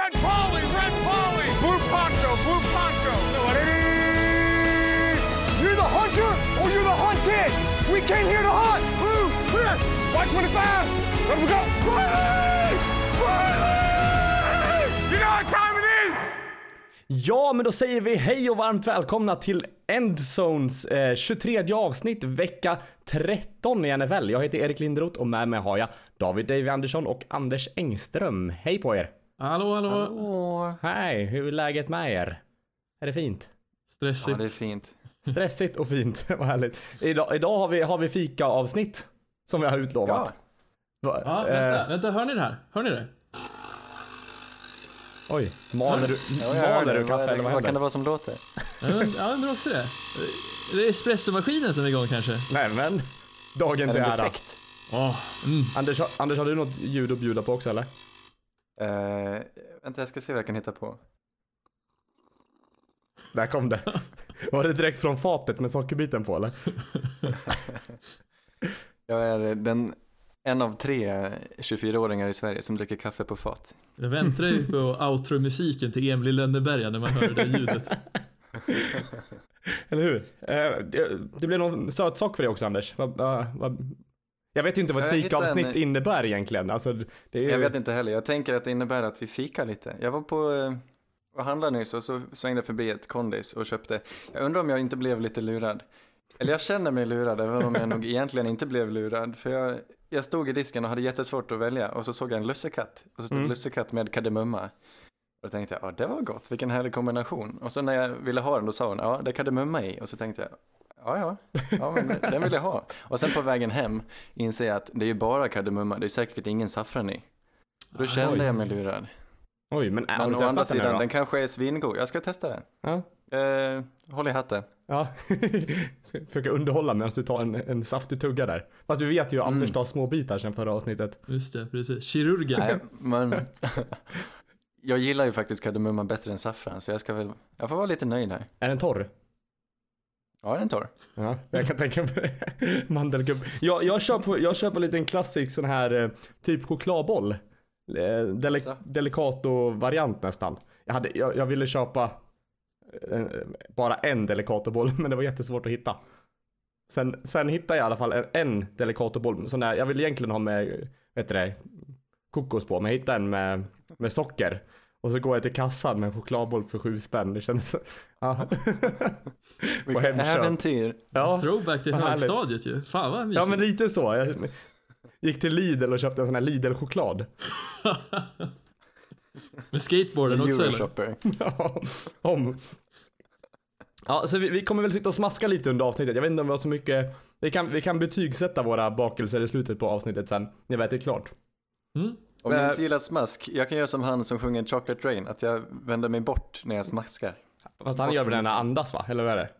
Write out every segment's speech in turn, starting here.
Red Polly, Red Polly, Blue Poncho, Blue Poncho. You're the hunter or you're the hunted. We came here to hunt. Blue, clear. White 25. Let we go. Polly! Polly! You know what time it is? Ja, men då säger vi hej och varmt välkomna till Endzones eh, 23 avsnitt, vecka 13 i NFL. Jag heter Erik Lindroth och med mig har jag David Davy Andersson och Anders Engström. Hej på er! Hallå, hallå. Åh, hej, hur är läget med er? Är det fint? Stressigt. Ja, det är fint. Stressigt och fint, vad härligt. Idag, idag har vi, har vi fika-avsnitt som vi har utlovat. Va, Ja, eh, vänta, vänta, hör ni det här? Hör ni det? oj, maler du, Ja, maler det. du kaffe vad, eller vad vad kan det händer? vara som låter? Jag und- Jag undrar också det. Är det espressomaskinen som är igång kanske? Nej men, dagen Är till ära. defekt? Åh, mm. Anders, har- Anders, har du något ljud att bjuda på också eller? Uh, vänta, jag ska se vad jag kan hitta på. Där kom det. Var det direkt från fatet med sockerbiten på eller? Jag är den, en av tre 24-åringar i Sverige som dricker kaffe på fat. Jag väntar ju på outro-musiken till Emil Lönneberga när man hör det ljudet. Eller hur? Eh, det, det blir någon söt sak för dig också Anders. Va, va, va, jag vet ju inte vad ett fikaavsnitt en- innebär egentligen. Alltså, är, Jag vet inte heller, jag tänker att det innebär att vi fikar lite. Jag var på eh, och handlade nyss och så svängde jag förbi ett kondis och köpte. Jag undrar om jag inte blev lite lurad. Eller jag känner mig lurad, även om jag nog egentligen inte blev lurad. För jag, jag stod i disken och hade jättesvårt att välja och så såg jag en lussekatt. Och så stod Mm. lussekatt med kardemumma. Och då tänkte jag, ja det var gott, vilken härlig kombination. Och så när jag ville ha den då sa hon, ja det är kardemumma i. Och så tänkte jag, ja ja, ja men den vill jag ha. Och sen på vägen hem inser jag att det är ju bara kardemumma, det är säkert ingen saffran i. Då kände Oj. jag mig lurad. Oj, men, har Men du å andra den sidan, då? den kanske är svingod. Jag ska testa den. Ja. Eh, håll i hatten. Ja, ska försöka underhålla medan du tar en, en saftig tugga där. Fast du vet ju att Anders Mm. tar små bitar sen förra avsnittet. Just det, precis. Kirurgen. Nej, men jag gillar ju faktiskt kardemumma bättre än saffran, så jag ska väl, jag får vara lite nöjd här. Är den torr? Ja, den torr. Ja, jag kan tänka mig Mandelkubb. Jag, jag, kör på, jag kör på en liten klassisk sån här eh, typ chokladboll. Eh, Deli, Så. Delicato-variant nästan. Jag, hade, jag, jag ville köpa eh, bara en Delicato-boll, men det var jättesvårt att hitta. Sen, sen hittade jag i alla fall en, en Delicato-boll. Sån där, jag vill egentligen ha med, vet du det, kokos på, men jag hittade en med, med socker. Och så går jag till kassan med en chokladboll för sju spänn. Det kändes... Ja. På Hemköp. äventyr. Ja. Throwback till högstadiet ju. Fan vad Ja mysigt. men lite så. Jag gick till Lidl och köpte en sån här Lidl-choklad. Med skateboarden också eller? Ja, om. Ja, så vi, vi kommer väl sitta och smaska lite under avsnittet. Jag vet inte om vi har så mycket. Vi kan, vi kan betygsätta våra bakelser i slutet på avsnittet sen. När vi ätit klart. Mm. Om ni Eh. inte gillar smask, jag kan göra som han som sjunger Chocolate Rain, att jag vänder mig bort när jag smaskar. Fast han gör väl den när andas va? Eller vad är det?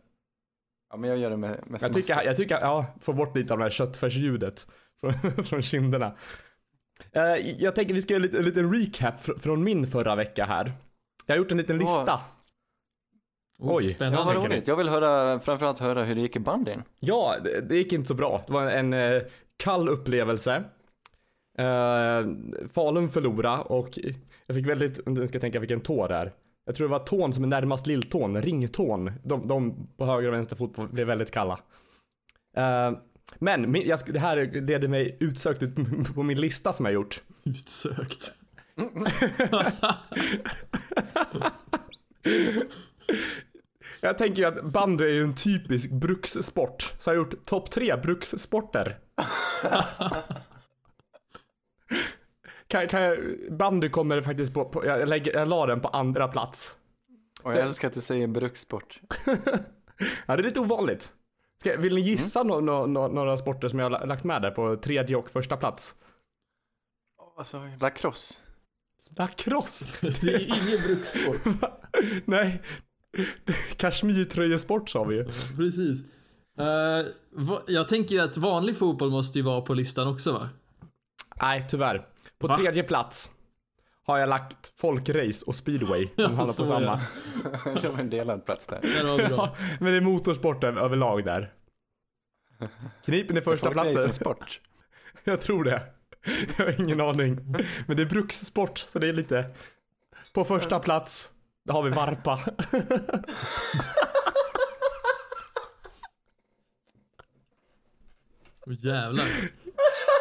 Ja, men jag gör det med, med Jag smask. tycker, jag tycker, ja, få bort lite av det här köttfärsljudet från, från kinderna. Eh, jag tänker vi ska göra lite, en liten recap fr- från min förra vecka här. Jag har gjort en liten lista. Oh, Oj. Ja, vad roligt. Jag vill höra, framförallt höra hur det gick i bandyn. Ja, det, det gick inte så bra. Det var en eh, kall upplevelse. Eh, Falun förlora och jag fick väldigt, nu ska jag tänka vilken tå det är. Jag tror det var tån som är närmast lilltån, ringtån. De, de på höger och vänster fot blev väldigt kalla. Eh, men min, jag, det här leder mig utsökt ut på min lista som jag gjort. Utsökt. Jag tänker ju att bandy är ju en typisk brukssport. Så jag har gjort topp tre brukssporter. kan, kan jag, bandy kommer faktiskt på, på jag, lägger, jag la den på andra plats. Och Så- jag älskar att du säger brukssport. Ja, det är lite ovanligt. Ska, vill ni gissa no, no, no, några sporter som jag har la- lagt med där på tredje och första plats? Vi? Lacrosse. Lacrosse? Det är ju ingen brukssport. Nej. Kashmirtröjesport sa vi ju. Precis. Va- jag tänker ju att vanlig fotboll måste ju vara på listan också va? Nej, tyvärr. På Va? tredje plats har jag lagt folkrace och speedway. De hamnar på så samma. ja. det var en delad plats där. Dem. Ja, men det är motorsport över- överlag där. Knipen är första är platsen. en sport. Jag tror det. Jag har ingen aning. Men det är brukssport, så det är lite... På första plats, där har vi Varpa. Åh jävlar.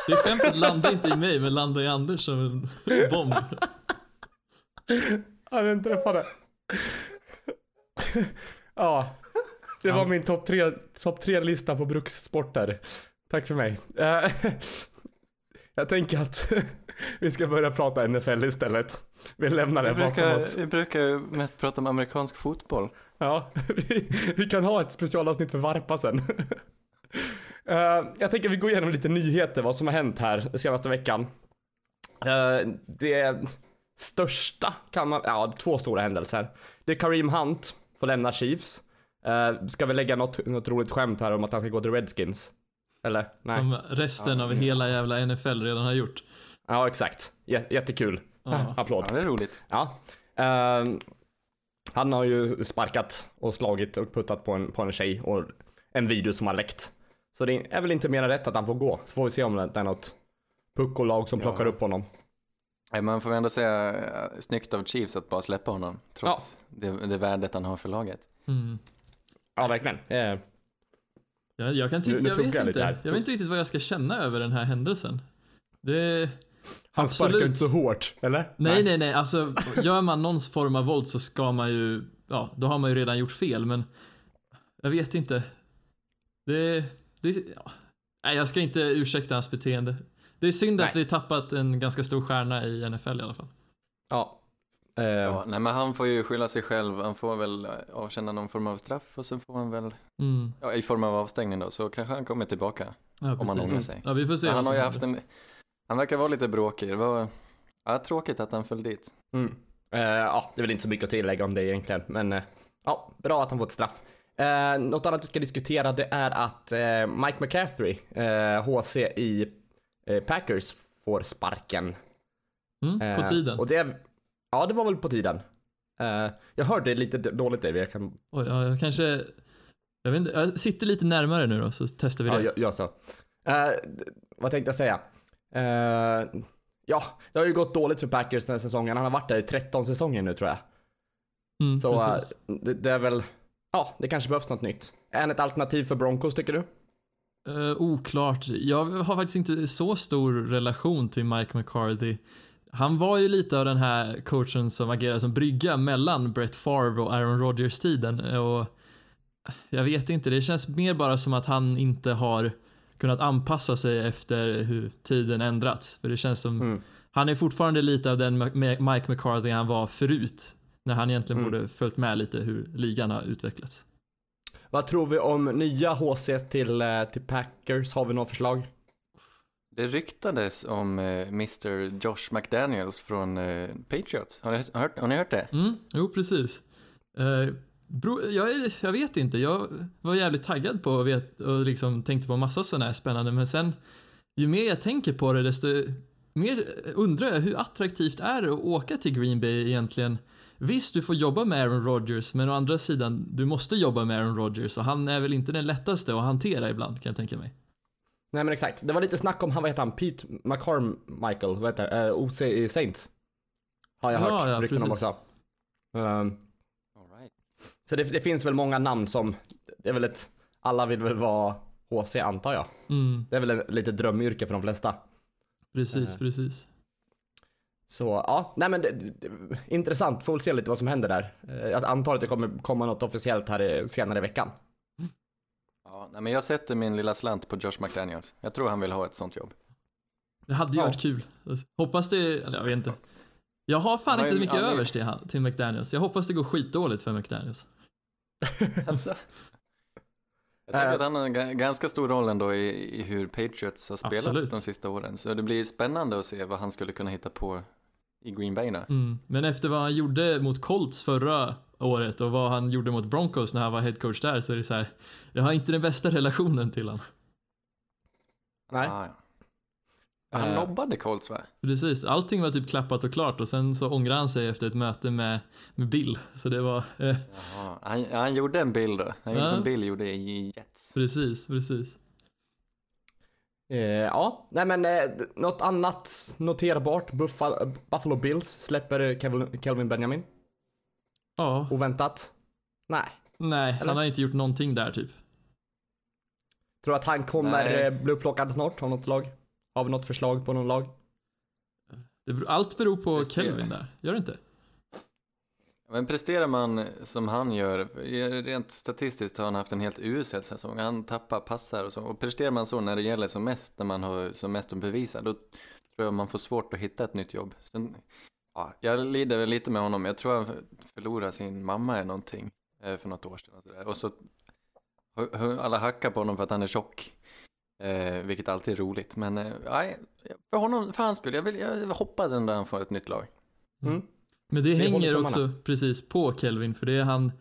Det skämtet landade inte i mig men landade i Anders som en bomb. Ja, den träffade. Ja, det var min topp tre, top tre lista på brukssporter. Tack för mig. Eh, Jag tänker att vi ska börja prata NFL istället. Vi lämnar det Vi bakom brukar, oss. vi brukar mest prata om amerikansk fotboll. Ja, vi, vi kan ha ett specialavsnitt för Varpa sen. Eh, jag tänker vi går igenom lite nyheter, vad som har hänt här senaste veckan. Eh, det största kan man, ja två stora händelser. Det är Kareem Hunt får lämna Chiefs. Uh, ska vi lägga något, något roligt skämt här om att han ska gå till Redskins? Eller? Nej. Som resten av hela jävla NFL redan har gjort. Ja, exakt. J- jättekul. Ja. Applåd. Ja, det är roligt. Ja. Ehm, han har ju sparkat och slagit och puttat på en, på en tjej och en video som har läckt. Så det är väl inte mer än rätt att han får gå. Så får vi se om det är något puckolag som plockar Ja. upp honom. Nej, Man får väl ändå säga eh, snyggt av Chiefs att bara släppa honom. Trots det, det värdet han har för laget. Mm. Ja, verkligen. Eh, Jag, jag kan tycka, Nu- nu jag vet jag inte. här. Jag vet inte riktigt vad jag ska känna över den här händelsen. Det... han Absolut. sparkar inte så hårt, eller? Nej, nej, nej, alltså gör man någon form av våld så ska man ju, ja, då har man ju redan gjort fel, men jag vet inte. Det, det ja. nej, jag ska inte ursäkta hans beteende. Det är synd att Nej. vi tappat en ganska stor stjärna i NFL i alla fall. Ja. Eh, Ja, nej, men han får ju skylla sig själv. Han får väl eh, avtjäna någon form av straff och sen får han väl, Mm. ja, i form av avstängning då, så kanske han kommer tillbaka. Ja, Om han ångrar sig. Ja, vi får se han har ju haft en, han verkar vara lite bråkig. Det var, ja, tråkigt att han föll dit. Mm. Eh, ja, det är väl inte så mycket att tillägga om det egentligen, men eh, ja, bra att han får ett straff. Eh, något annat vi ska diskutera det är att eh, Mike McCaffrey, eh, HC i eh, Packers, får sparken. Mm, på Eh, tiden. Och det, ja, det var väl på tiden. Eh, jag hörde lite dåligt David, jag kan, Oj, ja, jag kanske, jag vet inte, jag sitter lite närmare nu då så testar vi det. ja, jag, jag så. Vad tänkte jag säga? Ja, det har ju gått dåligt för Packers den här säsongen. Han har varit där i 13 säsonger nu tror jag. mm, Så det, det är väl, ja, det kanske behövs något nytt. Är han ett alternativ för Broncos tycker du? Eh, oklart. Jag har faktiskt inte så stor relation till Mike McCarthy. Han var ju lite av den här coachen som agerar som brygga mellan Brett Favre och Aaron Rodgers-tiden. Och jag vet inte, det känns mer bara som att han inte har kunnat anpassa sig efter hur tiden ändrats. För det känns som, Mm. han är fortfarande lite av den Mike McCarthy han var förut. När han egentligen Mm. borde följt med lite hur ligan har utvecklats. Vad tror vi om nya HC till, eh, till Packers? Har vi några förslag? Det ryktades om eh, Mr Josh McDaniels från eh, Patriots. Har ni hört, har ni hört det? Mm, jo precis. Eh, bro, jag, är, jag vet inte, jag var jävligt taggad på och, vet, och liksom tänkte på massa sådana här spännande, men sen ju mer jag tänker på det desto mer undrar jag hur attraktivt är det att åka till Green Bay egentligen? Visst, du får jobba med Aaron Rodgers, men å andra sidan, du måste jobba med Aaron Rodgers och han är väl inte den lättaste att hantera ibland kan jag tänka mig. Nej men exakt, det var lite snack om han, vad heter han, Pete McCormichael, vad heter det, uh, OC i Saints. Har jag Ja, hört ja, rykten om också. Ehm, All right. så det, det finns väl många namn som, det är väl ett, alla vill väl vara HC antar jag. Mm, Det är väl ett lite drömyrke för de flesta. precis, Eh. precis. Så ja, nej men det, det, intressant, får väl se lite vad som händer där. Eh, Jag antar att det kommer komma något officiellt här senare i veckan. Ja, nej, men jag sätter min lilla slant på Josh McDaniels. Jag tror han vill ha ett sånt jobb. Det hade ju Ja. varit kul. Hoppas det, eller jag vet inte. Jag har fan har inte mycket är- övers till, han- till McDaniels. Jag hoppas det går skitdåligt för McDaniels. Alltså. Jag tänker att han har en ga- ganska stor roll ändå i, i hur Patriots har spelat Absolut. de sista åren. Så det blir spännande att se vad han skulle kunna hitta på i Green Bay nu. Mm. Men efter vad han gjorde mot Colts förra året och vad han gjorde mot Broncos när han var headcoach där så är det så här. Jag har inte den bästa relationen till honom. Nej. Ah, ja. Han Eh, nobbade Colts va? Precis, allting var typ klappat och klart och sen så ångrade han sig efter ett möte med, med Bill. Så det var, eh, Jaha. Han, han gjorde en bild då. Han gjorde Ja. som Bill gjorde i Jets. precis, precis. Eh, ja, nej men eh, något annat noterbart. Buffalo, Buffalo Bills släpper Kevin, Kelvin Benjamin. Ja, Oväntat. Nej. nej, Eller? han har inte gjort någonting där typ. Tror att han kommer Nej. eh, bli upplockad snart av något lag? Har vi något förslag på någon lag? Det, beror- allt beror på Visst är det. Kelvin där, gör det inte? Men presterar man som han gör, rent statistiskt har han haft en helt usel säsong. Han tappar passar och så. Och presterar man så när det gäller som mest, när man har som mest att bevisa, då tror jag man får svårt att hitta ett nytt jobb. Sen, ja, jag lider väl lite med honom. Jag tror han förlorade sin mamma eller någonting eh, för något år sedan. Och så, där. och så alla hackar på honom för att han är tjock. Eh, vilket alltid är roligt. Men eh, nej, för honom, för hans skull, jag, vill, jag hoppas ändå han får ett nytt lag. Mm. Men det, Det hänger också precis på Kelvin för det är han,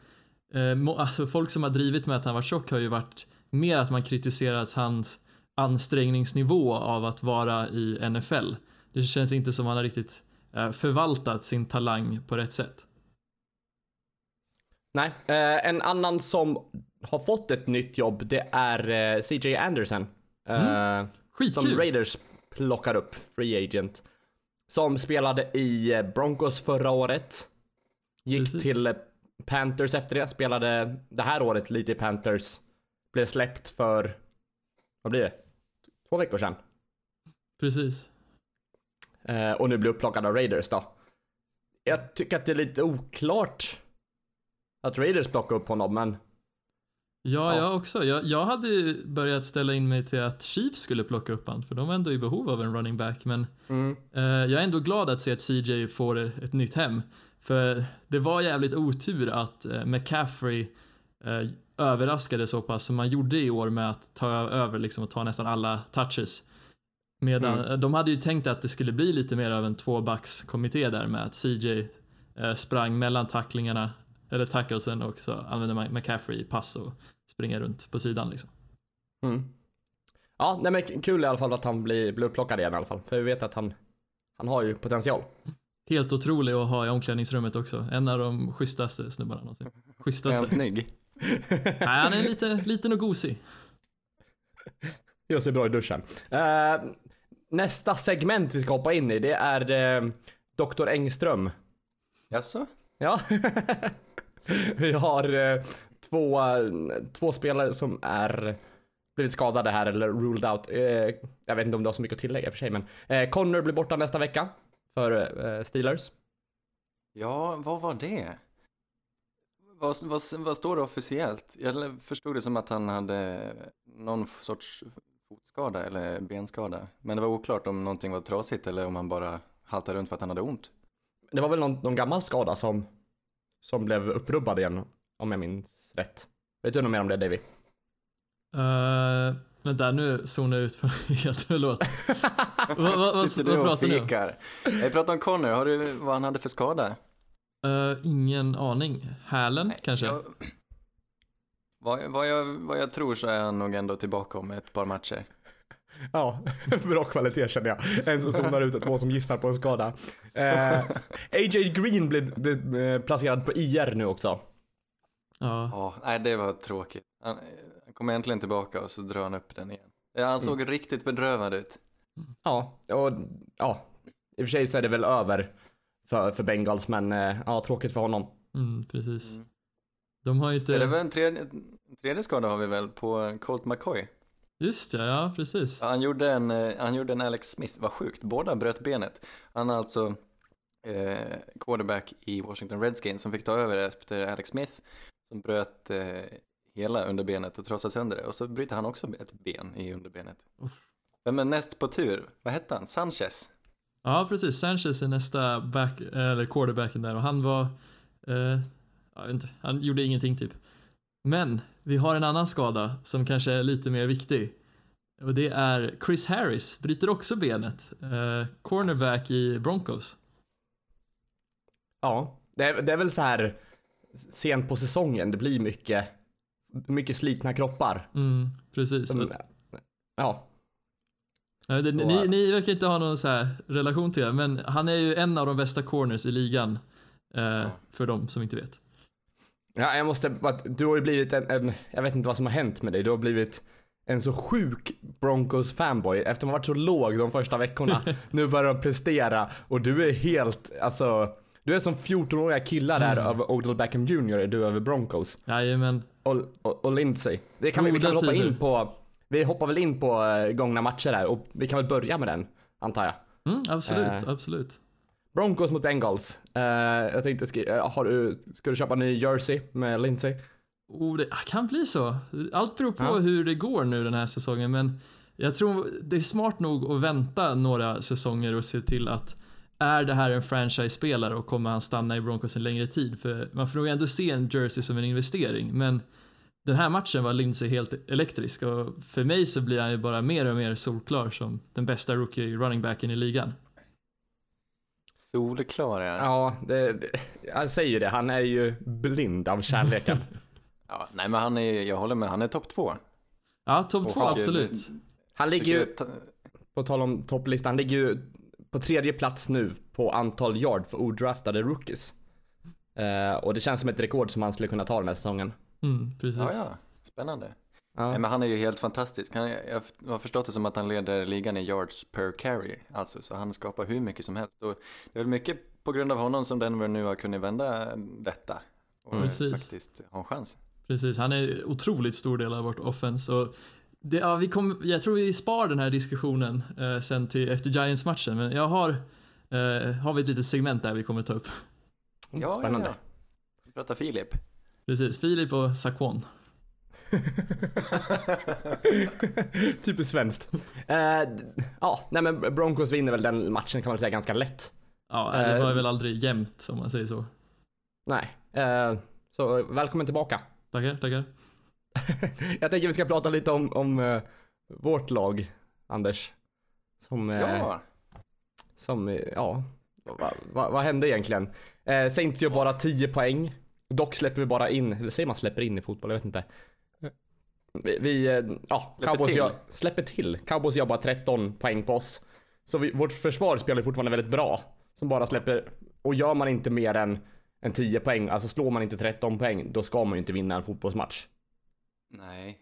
eh, alltså folk som har drivit med att han var tjock har ju varit mer att man kritiserat hans ansträngningsnivå av att vara i NFL. Det känns inte som han har riktigt eh, förvaltat sin talang på rätt sätt. Nej. Eh, en annan som har fått ett nytt jobb, det är eh, CJ Anderson. Skitkul! som Raiders plockar upp, free agent. Som spelade i eh, Broncos förra året. Gick Precis. till eh, Panthers efter det, spelade det här året lite i Panthers. Blev släppt för, vad blir det? Två veckor sedan. Precis. Eh, och nu blir upplockad av Raiders då. Jag tycker att det är lite oklart att Raiders plockar upp honom, men Ja, Ja. jag också. Jag, jag hade börjat ställa in mig till att Chiefs skulle plocka upp han för de är ändå i behov av en running back men mm, Eh, jag är ändå glad att se att CJ får ett nytt hem. För det var jävligt otur att uh, McCaffrey eh, överraskade så pass som man gjorde i år med att ta över liksom och ta nästan alla touches. Medan Mm. eh, de hade ju tänkt att det skulle bli lite mer av en tvåbackskommitté där med att CJ eh, sprang mellan tacklingarna eller tacklesen och så använde man McCaffrey i pass och springa runt på sidan liksom. mm. Ja, nej men kul i alla fall att han blir, blir upplockad igen i alla fall. För vi vet att han, han har ju potential. Helt otrolig att ha i omklädningsrummet också. En av de schysstaste snubbarna någonsin. Är han Schysstaste. snygg? Nej, han är lite, liten och gosig. Gör sig bra i duschen. Eh, nästa segment vi ska hoppa in i, det är eh, Dr. Engström. Jaså? Ja. vi har eh, två, två spelare som är blivit skadade här eller ruled out. Eh, jag vet inte om du har så mycket att tillägga för sig, men eh, Connor blir borta nästa vecka för eh, Steelers. Ja, vad var det? Vad, vad, vad står det officiellt? Jag förstod det som att han hade någon sorts fotskada eller benskada. Men det var oklart om någonting var trasigt eller om han bara haltade runt för att han hade ont. Det var väl någon, någon gammal skada som, som blev upprubbad igen, om jag minns rätt. Vet du något mer om det Davy? Uh, vänta, nu zonar jag ut för helt. Förlåt. vad, vad, vad, Sitter du och fikar? Jag pratar om Connor, har du vad han hade för skada? Eh, ingen aning. Hälen kanske? Jag, vad, vad, jag, vad jag tror så är han nog ändå tillbaka om ett par matcher. Ja, bra kvalitet känner jag. En som zonar ut och två som gissar på en skada. Eh, AJ Green blev, blev eh, placerad på IR nu också. Ja. Ja, nej det var tråkigt. Han, han kommer äntligen tillbaka och så drar han upp den igen. Ja, Han såg riktigt bedrövad ut. Ja, och ja, i och för sig så är det väl över för, för Bengals, men eh, ja, tråkigt för honom. Mm, precis. Mm. De har ju inte... Är det var en tredje, en tredje skada har vi väl på Colt McCoy. Just ja, ja precis. Han gjorde en, eh, han gjorde en Alex Smith, vad sjukt, båda bröt benet. Han är alltså eh, quarterback i Washington Redskins som fick ta över efter Alex Smith som bröt eh, hela underbenet och trasade sönder det och så bryter han också ett ben i underbenet. Uff. Vem är näst på tur? Vad hette han? Sanchez? Ja, precis. Sanchez är nästa back, eller quarterbacken där och han var... Eh, jag vet inte, han gjorde ingenting typ. Men vi har en annan skada som kanske är lite mer viktig. Och det är Chris Harris, bryter också benet. Eh, cornerback i Broncos. Ja, det är, det är väl så här sent på säsongen, det blir mycket, mycket slitna kroppar. Mm, precis. Som, ja, inte, Så- ni, ni verkar inte ha någon så här relation till det, men han är ju en av de bästa corners i ligan. Eh, För de som inte vet. Ja, jag måste du har ju blivit en, en, jag vet inte vad som har hänt med dig, du har blivit en så sjuk Broncos fanboy efter man varit så låg de första veckorna. nu börjar de prestera och du är helt, alltså du är som 14-åriga killar där över Odell Beckham Jr. är du över Broncos. Jajamän. Och, och, och Lindsay. Det kan vi, vi kan hoppa in på, vi hoppar väl in på eh, gångna matcher där och vi kan väl börja med den, antar jag. Mm, absolut, Eh. absolut. Broncos mot Bengals. Eh, jag tänkte, skri- eh, har du, ska du köpa en ny jersey med Lindsay? Oh, det kan bli så. Allt beror på Ja. hur det går nu den här säsongen, men jag tror det är smart nog att vänta några säsonger och se till att är det här en franchise-spelare och kommer han stanna i Broncos en längre tid? För man får nog ändå se en jersey som en investering, men den här matchen var Lindsey helt elektrisk och för mig så blir han ju bara mer och mer solklar som den bästa rookie running backen i ligan. Solklar ja. Ja, det, det, jag säger ju det. Han är ju blind av kärleken. ja. Nej men han är, jag håller med, han är topp två. Ja, topp två, han- absolut. Han ligger ju, på tal om topplistan, han ligger ju på tredje plats nu på antal yard för odraftade rookies. Eh, och det känns som ett rekord som han skulle kunna ta den här säsongen. Mm, precis. Ja, ja. Spännande. Ja. Men han är ju helt fantastisk. Han, jag har förstått det som att han leder ligan i yards per carry. Alltså, så han skapar hur mycket som helst. Och det är väl mycket på grund av honom som Denver nu har kunnat vända detta. Och Mm. Precis. faktiskt ha en chans. Precis, han är otroligt stor del av vårt offense. Och det, ja, vi kom, jag tror vi spar den här diskussionen eh, sen till efter Giants-matchen, men jag har, eh, har vi ett litet segment där vi kommer ta upp. Mm, Spännande. Ja, ja. Vi pratar Filip. Precis, Filip och Saquon. Typiskt svenskt. D- ja, nej men Broncos vinner väl den matchen kan man säga ganska lätt. Ja, det Eh, var väl aldrig jämnt om man säger så. Nej. Eh, så välkommen tillbaka. Tackar, tackar. jag tänker vi ska prata lite om, om vårt lag, Anders. Som, Ja, som ja, vad va, vad hände egentligen? Eh, Saints gör bara 10 poäng. Dock släpper vi bara in, eller säger man släpper in i fotboll? Jag vet inte. Vi, eh, ja, Släpper Cowboys till. gör, släpper till. Cowboys gör bara 13 poäng på oss. Så vi, vårt försvar spelar fortfarande väldigt bra. Som bara släpper, och gör man inte mer än, än 10 poäng, alltså slår man inte 13 poäng, då ska man ju inte vinna en fotbollsmatch. nej.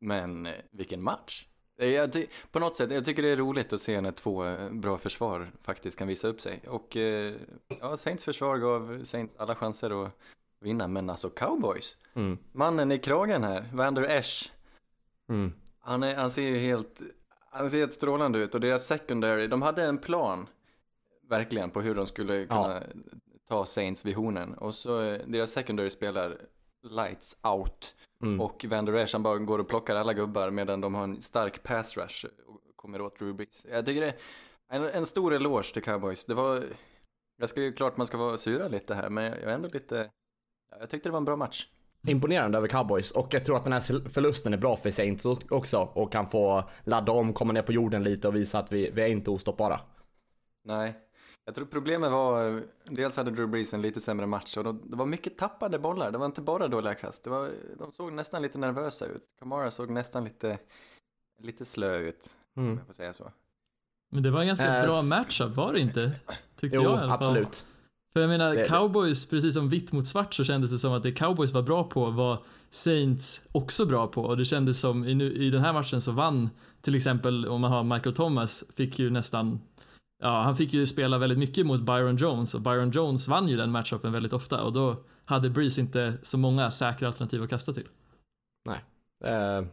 Men eh, vilken match. Eh, Jag, på något sätt, jag tycker det är roligt att se när två bra försvar faktiskt kan visa upp sig. Och ja, Saints försvar gav Saints alla chanser att vinna, men alltså cowboys. Mm. Mannen i kragen här, Vander Esch, Mm. han, är, han ser ju helt, han ser helt strålande ut och deras secondary, de hade en plan verkligen på hur de skulle kunna ta Saints vid hornen och så eh, deras secondary spelar lights out Mm. och Vander Esch han bara går och plockar alla gubbar medan de har en stark pass rush och kommer åt Brees. Jag tycker det är en, en stor eloge till cowboys. Det var, jag ska ju klart man ska vara sura lite här men jag är ändå lite, jag tyckte det var en bra match. Imponerande över cowboys och jag tror att den här förlusten är bra för Saints också och kan få ladda om, komma ner på jorden lite och visa att vi, vi är inte ostoppbara. Nej, jag tror problemet var, dels hade Drew Brees en lite sämre match och då, det var mycket tappade bollar. Det var inte bara dåliga kast. Det var, de såg nästan lite nervösa ut. Kamara såg nästan lite, lite slö ut, om Mm. jag får säga så. Men det var en ganska Eh, bra matchup, var det inte? Tyckte Jo, jag i alla fall. absolut. För jag menar, Det- cowboys, precis som vitt mot svart så kändes det som att det cowboys var bra på var Saints också bra på. Och det kändes som i, nu, i den här matchen så vann till exempel om man har Michael Thomas fick ju nästan Ja, han fick ju spela väldigt mycket mot Byron Jones. Och Byron Jones vann ju den matchupen väldigt ofta. Och då hade Breeze inte så många säkra alternativ att kasta till. Eh,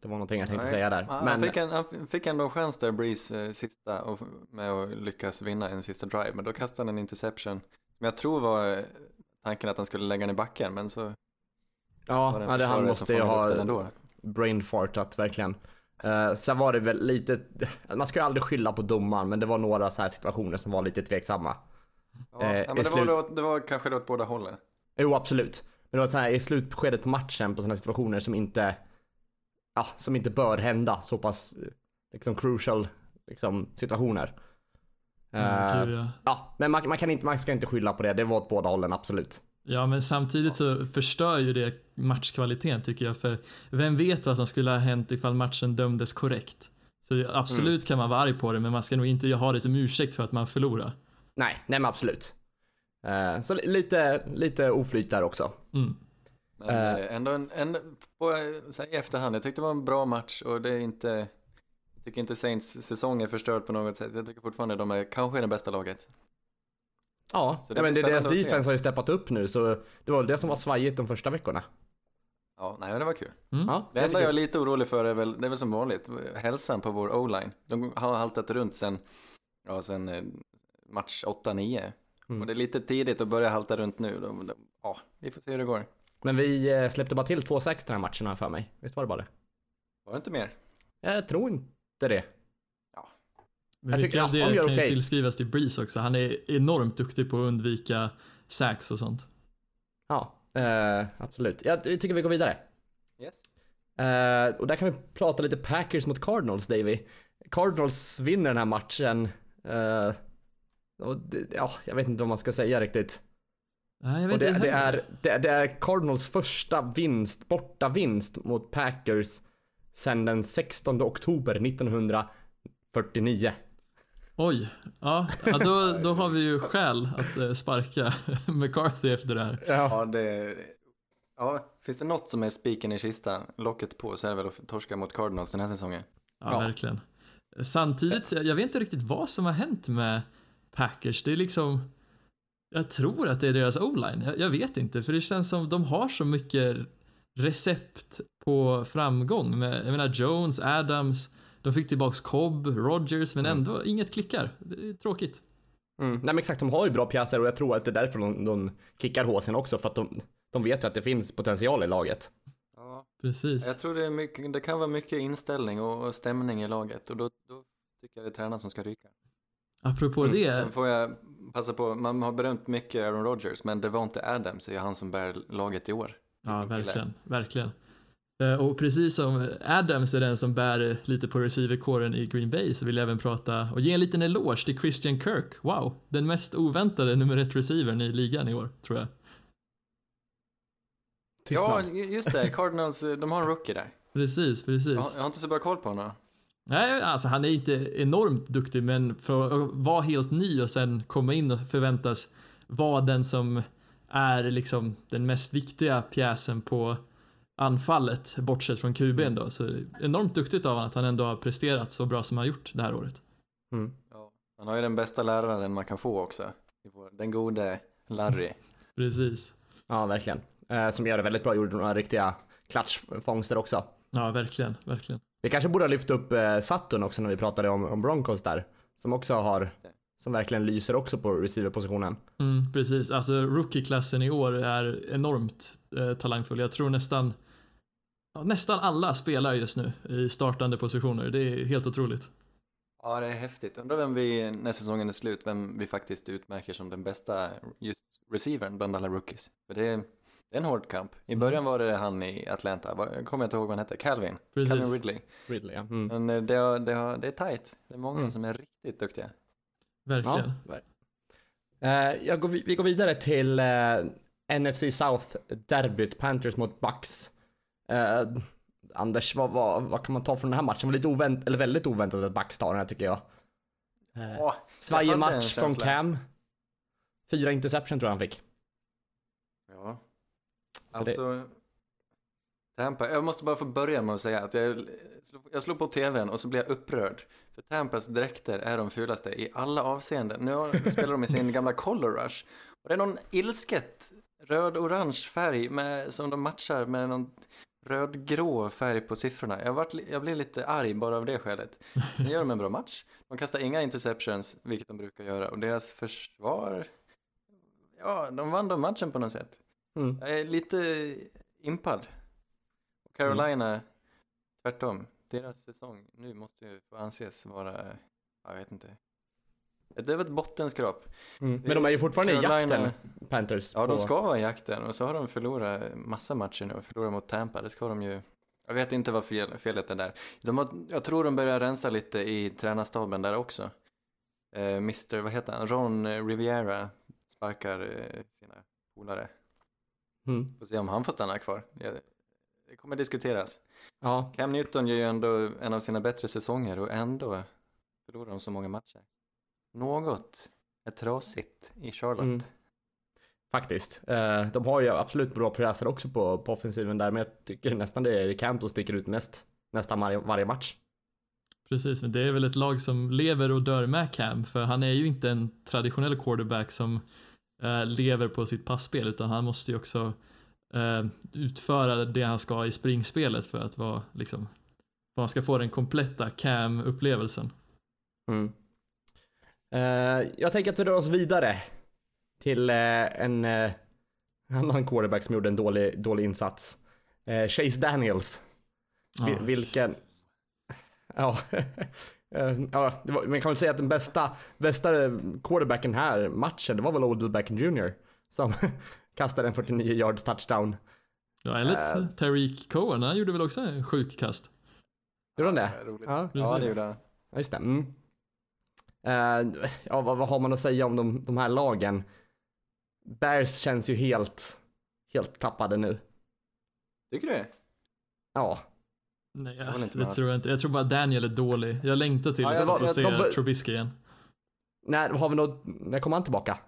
det var någonting jag tänkte Nej, säga där. Han, Men fick en, han fick ändå en chans där, Breeze, eh, sista, och, med att lyckas vinna en sista drive. Men då kastade han en interception. Som jag tror var eh, tanken att han skulle lägga den i backen, men så ja, ja det, han måste ju ha ändå. brain fartat verkligen. Uh, sen var det väl lite, man ska ju aldrig skylla på domaren men det var några så här situationer som var lite tveksamma. Ja, Eh, ja, men det, var, då- det var kanske åt båda hållen. Jo absolut. Men det var så här i slutskedet på matchen på sådana situationer som inte, ja, som inte bör hända så pass eh, liksom crucial liksom, situationer. Mm, gud, ja. men man, man, kan inte, man ska inte skylla på det, det var åt båda hållen absolut. Ja, men samtidigt så förstör ju det matchkvaliteten tycker jag, för vem vet vad som skulle ha hänt ifall matchen dömdes korrekt? Så absolut kan man vara arg på det, men man ska nog inte ha det som ursäkt för att man förlorar. Nej, nej men absolut. Eh, så li- lite, lite oflyt där också. Mm. Men Eh. eh, ändå, en, en, på, så här, i efterhand, jag tyckte det var en bra match och det är inte, jag tycker inte Saints säsong är förstörd på något sätt. Jag tycker fortfarande de är kanske det bästa laget. Ja, Så det ja men det, deras defense har ju steppat upp nu så det var väl det som var svajigt de första veckorna. Ja, nej men det var kul. Mm. Ja, Det jag enda tycker- jag är lite orolig för är väl, det är väl som vanligt, hälsan på vår o-line. De har haltat runt sen, ja sen eh, match 8-9. Mm. Och det är lite tidigt att börja halta runt nu. De, de, ja, vi får se hur det går. Men vi eh, släppte bara till 2-6 den här matchen har för mig. Visst var det bara det? Var det inte mer? Jag tror inte det. Men Jag tycker- ja, det kan ju okej. tillskrivas till Breeze också. Han är enormt duktig på att undvika sacks och sånt. Ja, eh, absolut. Jag tycker vi går vidare. Yes. Eh, och där kan vi prata lite Packers mot Cardinals, Davy. Cardinals vinner den här matchen. Eh, och det, ja, jag vet inte vad man ska säga riktigt. Nej, jag vet Och det, det, är, det, det är Cardinals första vinst, borta vinst mot Packers sedan den 16 oktober 1949. Oj, ja, ja då, då har vi ju skäl att eh, sparka McCarthy efter det här. Ja, det... Ja, finns det något som är spiken i kistan, locket på, så är det väl att torska mot Cardinals den här säsongen. Ja, Ja. verkligen. Samtidigt, jag vet inte riktigt vad som har hänt med Packers. Det är liksom, jag tror att det är deras o-line. Jag, jag vet inte, för det känns som de har så mycket recept på framgång. Med, jag menar Jones, Adams, de fick tillbaks Cobb, Rogers, men Mm. ändå inget klickar. Det är tråkigt. Mm. Nej men exakt, de har ju bra pjäser och jag tror att det är därför de, de kickar håsen också för att de, de vet ju att det finns potential i laget. Ja, Precis. jag tror det, är mycket, det kan vara mycket inställning och, och stämning i laget och då, då tycker jag det är tränaren som ska ryka. Apropå Mm. det, Sen får jag passa på, man har berömt mycket Aaron Rodgers, men Devonte Adams är ju han som bär laget i år. Ja, verkligen, verkligen. Eh, Och precis som Adams är den som bär lite på receiverkåren i Green Bay så vill jag även prata och ge en liten eloge till Christian Kirk. Wow, den mest oväntade nummer ett receivern i ligan i år, tror jag. Ja, Tystnad. just det, Cardinals, eh, de har en rookie där. Precis, precis. Jag har, jag har inte så bra koll på honom. Nej, alltså han är inte enormt duktig, men för att vara helt ny och sen komma in och förväntas vara den som är liksom den mest viktiga pjäsen på anfallet, bortsett från QB'n då. Så enormt duktigt av honom att han ändå har presterat så bra som han har gjort det här året. Mm. Ja. Han har ju den bästa läraren man kan få också. Den gode Larry. Precis. Ja, verkligen. Eh, som gör det väldigt bra, gjorde några riktiga klatschfångster också. Ja, verkligen, verkligen. Vi kanske borde ha lyft upp eh, Saturn också när vi pratade om, om Broncos där. Som också har, som verkligen lyser också på receiverpositionen. Mm, precis, alltså rookie-klassen i år är enormt eh, talangfull. Jag tror nästan ja, nästan alla spelar just nu i startande positioner. Det är helt otroligt. Ja, det är häftigt. Undrar vem vi, när säsongen är slut, vem vi faktiskt utmärker som den bästa just receivern bland alla rookies. För det är, det är en hård kamp. I början var det han i Atlanta, Vad- jag kommer inte ihåg vad han hette, Calvin. Precis. Calvin Ridley. Ridley, ja. Mm. Men eh, det, har- det, har- det är tight. Det är många Mm. som är riktigt duktiga. Verkligen. Ja. Jag går, vi går vidare till eh, NFC South-derbyt, Panthers mot Bucks. Eh, Anders, vad, vad, vad kan man ta från den här matchen? Det var lite oväntat, eller väldigt oväntat att Bucks tar den här tycker jag. Eh, Åh, Svajig match från. Cam. Fyra interception tror jag han fick. Ja, Så det, alltså. Tampa, jag måste bara få börja med att säga att jag, jag slog på tvn och så blev jag upprörd. För Tampas dräkter är de fulaste i alla avseenden. Nu spelar de i sin gamla Color Rush. Och det är någon ilsket röd-orange färg med, som de matchar med någon rödgrå färg på siffrorna. Jag, vart, li- jag blev lite arg bara av det skälet. Sen gör de en bra match. De kastar inga interceptions, vilket de brukar göra. Och deras försvar, ja, de vann de matchen på något sätt. Mm. Jag är lite impad. Carolina, tvärtom. Deras säsong nu måste ju anses vara, jag vet inte. Det är väl ett bottenskrap. Mm. Men de är ju fortfarande i Carolina- jakten, Panthers. Ja, de på- ska vara i jakten och så har de förlorat massa matcher nu och förlorat mot Tampa. Det ska de ju. Jag vet inte vad fel, felet är där. De har, jag tror de börjar rensa lite i tränarstaben där också. Eh, Mr, vad heter han? Ron Riviera sparkar eh, sina polare. Mm. Får se om han får stanna kvar. Det, kommer diskuteras. Ja, Cam Newton gör ju ändå en av sina bättre säsonger och ändå förlorar de så många matcher. Något är trasigt i Charlotte. Mm. Faktiskt. Eh, de har ju absolut bra pjäser också på, på offensiven där, men jag tycker nästan det är Camp som sticker ut mest nästan varje, varje match. Precis, men det är väl ett lag som lever och dör med Cam, för han är ju inte en traditionell quarterback som eh, lever på sitt passspel, utan han måste ju också eh, utföra det han ska i springspelet för att vara liksom, för att han ska få den kompletta Cam-upplevelsen. Mm. Eh, jag tänker att vi rör oss vidare till eh, en eh, annan quarterback som gjorde en dålig, dålig insats. Chase Daniels. Ja. Vilken... Ja. Eh, ja, det var, man kan väl säga att den bästa, bästa quarterbacken här matchen, det var väl Odell Beckham Jr. Som kastade en 49 yards touchdown. Ja, eller Eh. Tariq Cohen, han gjorde väl också en sjuk kast. Gjorde han det? Ja, roligt. Ja, Ja, det gjorde han. Ja, just det. Mm. Eh, ja, vad, vad har man att säga om de, de här lagen? Bears känns ju helt, helt tappade nu. Tycker du det? Ja. Nej, Jag håller inte det tror jag inte. Jag tror bara Daniel är dålig. Jag längtar till Ja, att jag- få jag- se de- Trubisky igen. När har vi något, när kommer han tillbaka?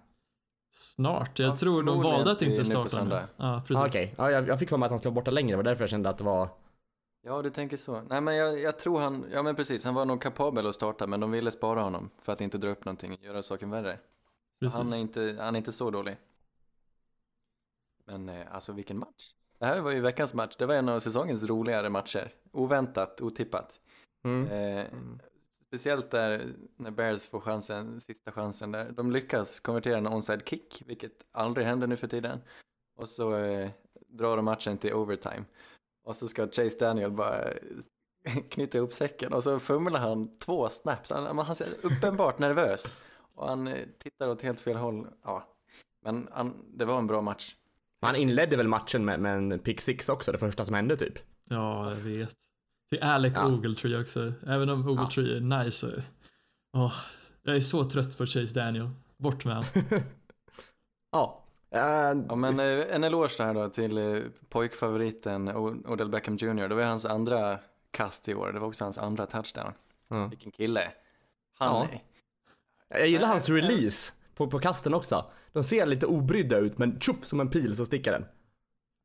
Snart. Jag Ja, tror de valde att inte starta nu. Ja, precis. Ah, Okej, ja, jag, jag fick för mig att han skulle vara borta längre, det var därför jag kände att det var... Ja, du tänker så. Nej, men jag, jag tror han, ja men precis, han var nog kapabel att starta, men de ville spara honom för att inte dra upp någonting, göra saken värre. Han är inte, han är inte så dålig. Men eh, alltså vilken match. Det här var ju veckans match, det var en av säsongens roligare matcher. Oväntat, otippat. Mm. Eh, speciellt där när Bears får chansen, sista chansen där. De lyckas konvertera en onside kick, vilket aldrig händer nu för tiden. Och så eh, drar de matchen till overtime. Och så ska Chase Daniel bara knyta ihop säcken och så fumlar han två snaps. Han, han ser uppenbart nervös. Och han eh, tittar åt helt fel håll. Ja. Men han, det var en bra match. Han inledde väl matchen med, med en pick six också, det första som hände typ. Ja, jag vet. Till Alec Ja. Ogletree också. Även om Ogletree är nice så... Åh, jag är så trött på Chase Daniel. Bort med han. Ja. Eh, Ja men eh, en eloge där då till eh, pojkfavoriten Odell Beckham Jr. Det var hans andra kast i år. Det var också hans andra touchdown. ja. Vilken kille. Han Ja. är... Jag gillar hans release på, på kasten också. De ser lite obrydda ut, men tjoff som en pil så sticker den.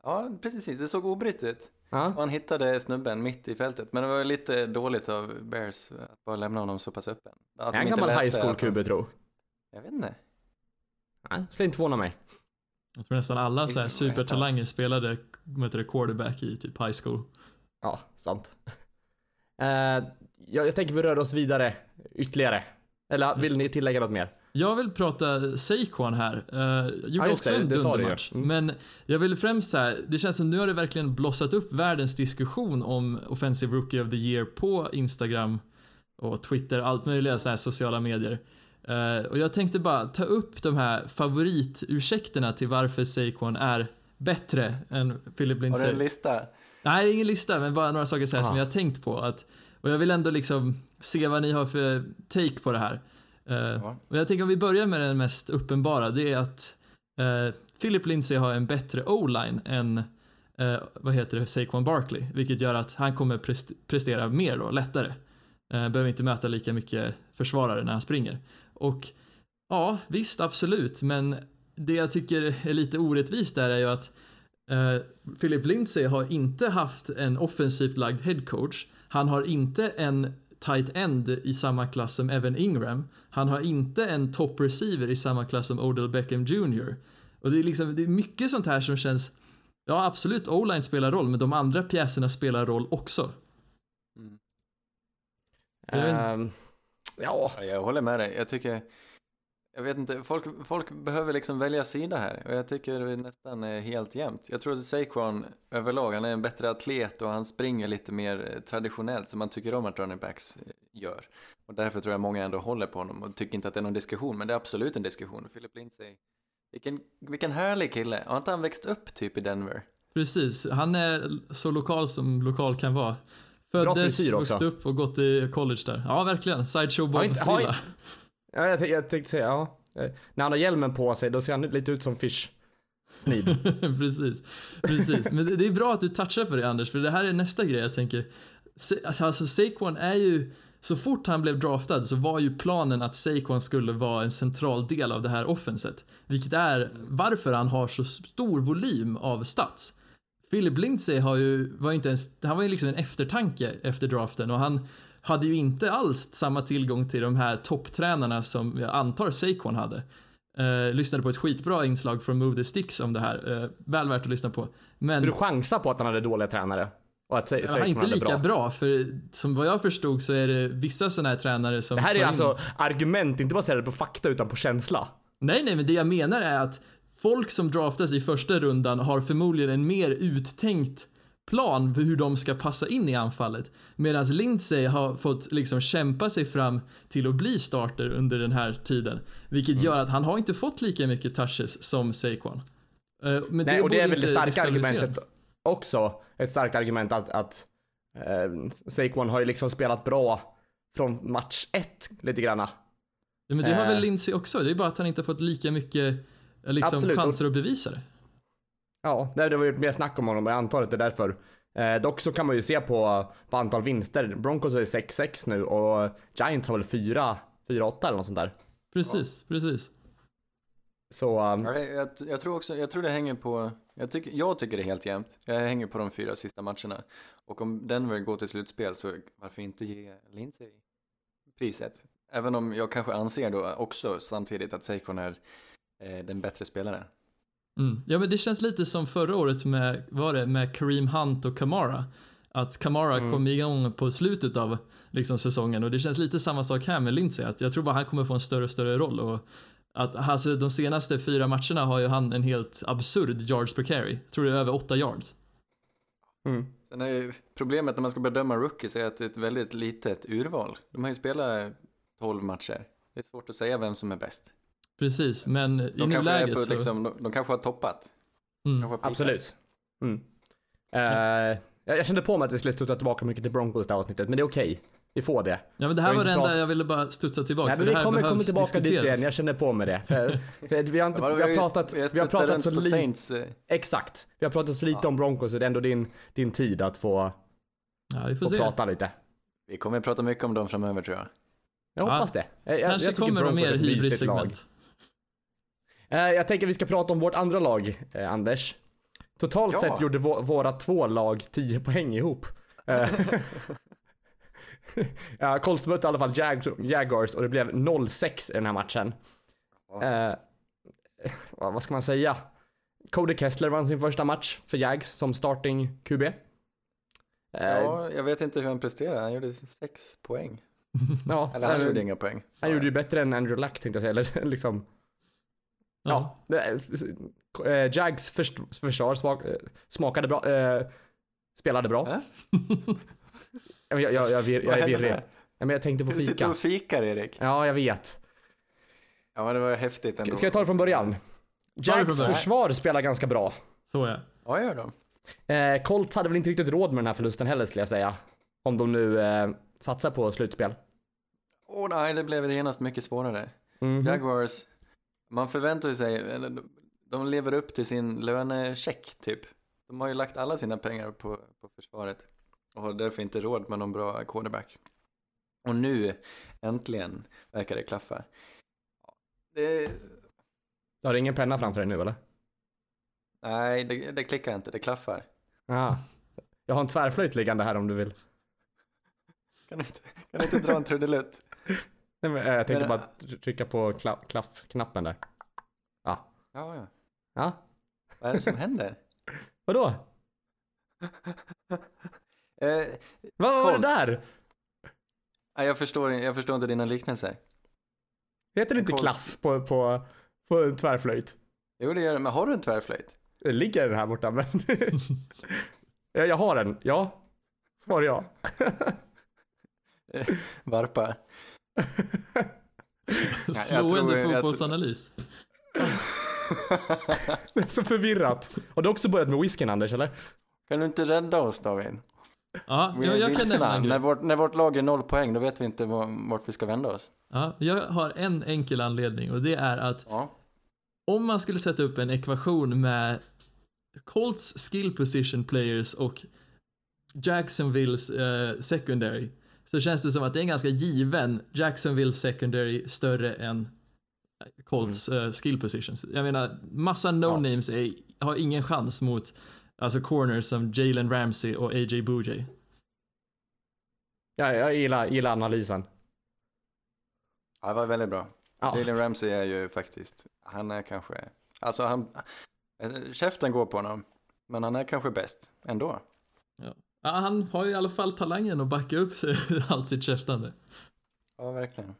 Ja precis, det såg obrytt ut. Ja. Han hittade snubben mitt i fältet. Men det var lite dåligt av Bears att bara lämna honom så pass öppen. Att Är han gammal high läste school att han- QB tro? Jag vet inte. Nej, skulle inte förvåna mig. Jag tror nästan alla så här supertalanger spelade det, quarterback i typ high school. Ja, sant. Eh, jag, jag tänker vi rör oss vidare ytterligare. Eller vill ni tillägga något mer? Jag vill prata Saquon här. Uh, gjorde Ja, just också det, en dundermatch. Mm. Men jag vill främst här, det känns som nu har det verkligen blossat upp världens diskussion om Offensive Rookie of the Year på Instagram och Twitter, allt möjliga så här sociala medier. Eh, och jag tänkte bara ta upp de här favoritursäkterna till varför Saquon är bättre än Philip Har Lindsay. du en lista? Nej, det är ingen lista, men bara några saker så här som jag har tänkt på. Att, och jag vill ändå liksom se vad ni har för take på det här. Eh, och jag tänker om vi börjar med den mest uppenbara, det är att uh, Philip Lindsay har en bättre o-line än eh, vad heter det, Saquon Barkley, vilket gör att han kommer prest- prestera mer då, lättare. Uh, behöver inte möta lika mycket försvarare när han springer. Och ja, visst, absolut, men det jag tycker är lite orättvist där är ju att Eh, Philip Lindsay har inte haft en offensivt lagd headcoach. Han har inte en tight end i samma klass som Evan Ingram. Han har inte en top receiver i samma klass som Odell Beckham Jr. Och det är liksom, det är mycket sånt här som känns, ja absolut O-line spelar roll, men de andra pjäserna spelar roll också. Mm. Jag ja, Ja, jag håller med dig. Jag tycker, jag vet inte, folk, folk behöver liksom välja sida här och jag tycker det nästan är helt jämnt. Jag tror att Saquon överlag, han är en bättre atlet och han springer lite mer eh, traditionellt som man tycker om att running backs eh, gör. Och därför tror jag många ändå håller på honom och tycker inte att det är någon diskussion, men det är absolut en diskussion. Philip Lindsay, vilken, vilken härlig kille. Har inte han växt upp typ i Denver? Precis, han är så lokal som lokal kan vara. Föddes, vuxit upp och gått i college där. Ja, verkligen. Sideshow Har inte- har ja jag, tänkte- jag tänkte säga, ja. Eh, när han har hjälmen på sig, då ser han lite ut som Fish. Snid. precis, precis. Men det, är bra att du touchar på det Anders, för det här är nästa grej jag tänker. Alltså, alltså Saquon är ju så fort han blev draftad så var ju planen att Saquon skulle vara en central del av det här offenset. Vilket är varför han har så stor volym av stats. Philip Lindsay har ju, var inte ens, han var ju liksom en eftertanke efter draften och han hade ju inte alls samma tillgång till de här topptränarna som jag antar Saquon hade. Uh, lyssnade på ett skitbra inslag från Move the Sticks om det här. Uh, väl värt att lyssna på. Men... Så du chansar på att han hade dåliga tränare? Och att han är inte lika bra. bra. för som vad jag förstod så är det vissa sådana här tränare som Det här är tar alltså in... argument, inte baserade på fakta utan på känsla. Nej, nej, men det jag menar är att folk som draftas i första rundan har förmodligen en mer uttänkt plan för hur de ska passa in i anfallet. Medan Lindsay har fått liksom kämpa sig fram till att bli starter under den här tiden. Vilket Mm. gör att han har inte fått lika mycket touches som Saquon. Eh, Men Nej, och det är väl det starka argumentet också. Ett starkt argument att, att eh, Saquon har ju liksom spelat bra från match ett lite granna. Ja, men det har väl Eh. Lindsay också. Det är bara att han inte har fått lika mycket eh, liksom, Absolut. chanser att bevisa det. Ja, det var ju mer snack om honom och jag antar att det är därför. Eh, dock så kan man ju se på, på antal vinster. Broncos är 6-6 nu och Giants har väl 4, 4-8 eller något sånt där. Precis, precis. Så um, Ja, Jag, jag, jag tror också, jag tror det hänger på, jag tycker, jag tycker det är helt jämnt. Jag hänger på de fyra sista matcherna. Och om Denver går till slutspel så varför inte ge Lindsay priset? Även om jag kanske anser då också samtidigt att Saquon är eh, den bättre spelaren. Mm. Ja men det känns lite som förra året med, var det, med Kareem Hunt och Kamara. Att Kamara Mm. kom igång på slutet av liksom, säsongen och det känns lite samma sak här med Lindsay. Att jag tror bara han kommer få en större och större roll. Och att, alltså, de senaste fyra matcherna har ju han en helt absurd yards per carry. Jag tror det är över åtta yards. mm. Sen är ju problemet när man ska bedöma rookies är att det är ett väldigt litet urval. De har ju spelat 12 matcher. Det är svårt att säga vem som är bäst. Precis, men i De kanske, är nuläget på, så... liksom, de, de kanske har toppat. mm. Kanske har absolut. Mm. Eh, jag, jag kände på mig att vi skulle studsa tillbaka mycket till Broncos det här avsnittet, men det är okej. Vi får det. Ja men det här var det enda jag ville bara studsa tillbaka. Nej, men vi kommer, kommer tillbaka dit diskuteras. igen, jag känner på mig det. För, för vi har, inte, vi har pratat, vi har pratat så lite, eh, exakt. Vi har pratat så lite om Broncos så det är ändå din, din tid att få, Ja, vi får få se. prata lite. Vi kommer prata mycket om dem framöver tror jag. Jag Ja. hoppas det. Jag, Kanske jag kommer de mer hybris-segment. Eh, jag tänker vi ska prata om vårt andra lag, eh, Anders. Totalt Ja. sett gjorde vå- våra två lag 10 poäng ihop. Eh, ja, Colts mötte i alla fall Jag- Jaguars och det blev 0-6 i den här matchen. Eh, vad ska man säga? Cody Kessler vann sin första match för Jags som starting QB. Ja, jag vet inte hur han presterar. Han gjorde sex poäng. ja, Eller han eh, gjorde inga poäng. han gjorde ju bättre än Andrew Luck tänkte jag säga. Eller liksom, Ja. Ja, eh, Jags först- försvar smak, eh, smakade bra, eh, spelade bra. Äh? Jag, jag, jag, vir- jag Vad är virrig. men jag tänkte på Du sitter fika. och fikar Erik. Ja, jag vet. Ja, men det var häftigt ändå. Ska, jag ta det från början? Jags försvar spelar ganska bra. Så ja. Ja, gör de. Eh, Colts hade väl inte riktigt råd med den här förlusten heller skulle jag säga. Om de nu eh, satsar på slutspel. Åh nej, det blev genast mycket svårare. Mhm. Jaguars, man förväntar sig, de- lever upp till sin lönecheck typ. De har ju lagt alla sina pengar på, på försvaret och har därför inte råd med någon bra quarterback. Och nu, äntligen, verkar det klaffa. Det, Du har ingen penna framför dig nu eller? nej, det, det klickar inte, det klaffar. Ja. Jag har en tvärflöjt liggande här om du vill. Kan du inte, kan du inte dra en trudelutt? Nej, men, eh, jag tänkte Men, bara tr- trycka på kla- klaffknappen där. Ja, ja. Ja, Vad är det som händer? vadå? Eh, Vad var det Colts. där? nej, jag, förstår, jag förstår inte dina liknelser. Heter det inte Colts. klaff på, på, på en tvärflöjt? Jo, det gör det, men har du en tvärflöjt? Det ligger den här borta men... ja, jag har den, ja. Svar ja. Varpa? Slående fotbollsanalys. Det är så förvirrat. Har du också börjat med whiskyn Anders eller? Kan du inte rädda oss David? Ja, Vi jag, är jag kan nämna en när, vårt, när vårt lag är noll poäng, då vet vi inte var, vart vi ska vända oss. Ja, jag har en enkel anledning och det är att Ja. om man skulle sätta upp en ekvation med Colts skill position players och Jacksonvilles eh, secondary så känns det som att det är en ganska given Jacksonville secondary större än Colts uh, skill positions. Jag menar, massa no-names är, har ingen chans mot alltså corners som Jalen Ramsey och AJ Bouye. Ja, jag gillar, gillar analysen. Ja, det var väldigt bra. Ja. Jalen Ramsey är ju faktiskt, han är kanske, alltså han, eh, käften går på honom, men han är kanske bäst ändå. Ja. Ja, han har ju i alla fall talangen att backa upp sig, allt sitt käftande. Ja, verkligen.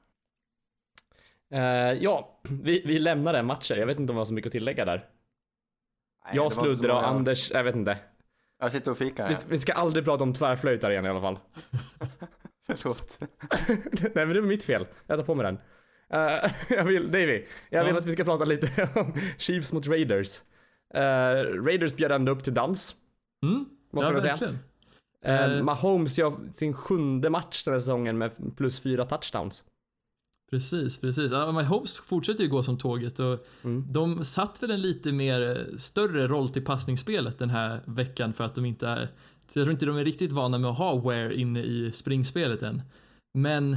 Eh, ja, vi, vi lämnar den matchen. Jag vet inte om vi har så mycket att tillägga där. Nej, jag sluddrar och många- Anders, jag vet inte. Jag sitter och fikar Vi, vi ska aldrig prata om tvärflöjtar igen i alla fall. Förlåt. Nej men det var mitt fel. Jag tar på mig den. Eh, jag vill, Davy, jag vill Ja. att vi ska prata lite om Chiefs mot Raiders. Eh, Raiders bjöd ändå upp till dans, Mm? måste ja, jag säga. verkligen. Eh. Mahomes gör sin sjunde match den här säsongen med plus fyra touchdowns. Precis, precis. Ja, men Hopes fortsätter ju gå som tåget och Mm. de satt väl en lite mer eh, större roll till passningsspelet den här veckan för att de inte är, så jag tror inte de är riktigt vana med att ha Ware inne i springspelet än. Men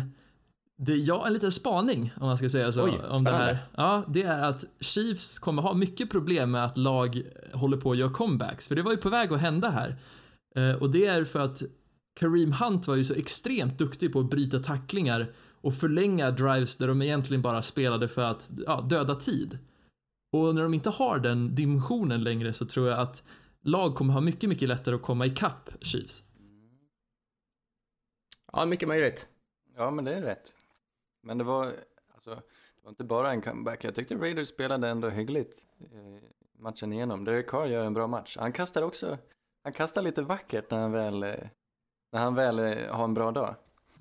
det jag en liten spaning om man ska säga så Oj, om det här. Ja, det är att Chiefs kommer ha mycket problem med att lag håller på att göra comebacks, för det var ju på väg att hända här. Eh, och det är för att Kareem Hunt var ju så extremt duktig på att bryta tacklingar och förlänga drives där de egentligen bara spelade för att ja, döda tid. Och när de inte har den dimensionen längre så tror jag att lag kommer ha mycket, mycket lättare att komma ikapp Chiefs. Ja, mycket möjligt. Ja, men det är rätt. Men det var, alltså, det var inte bara en comeback. Jag tyckte Raiders spelade ändå hyggligt eh, matchen igenom. Derek Carr gör en bra match. Han kastar också, han kastar lite vackert när han väl, eh, när han väl eh, har en bra dag.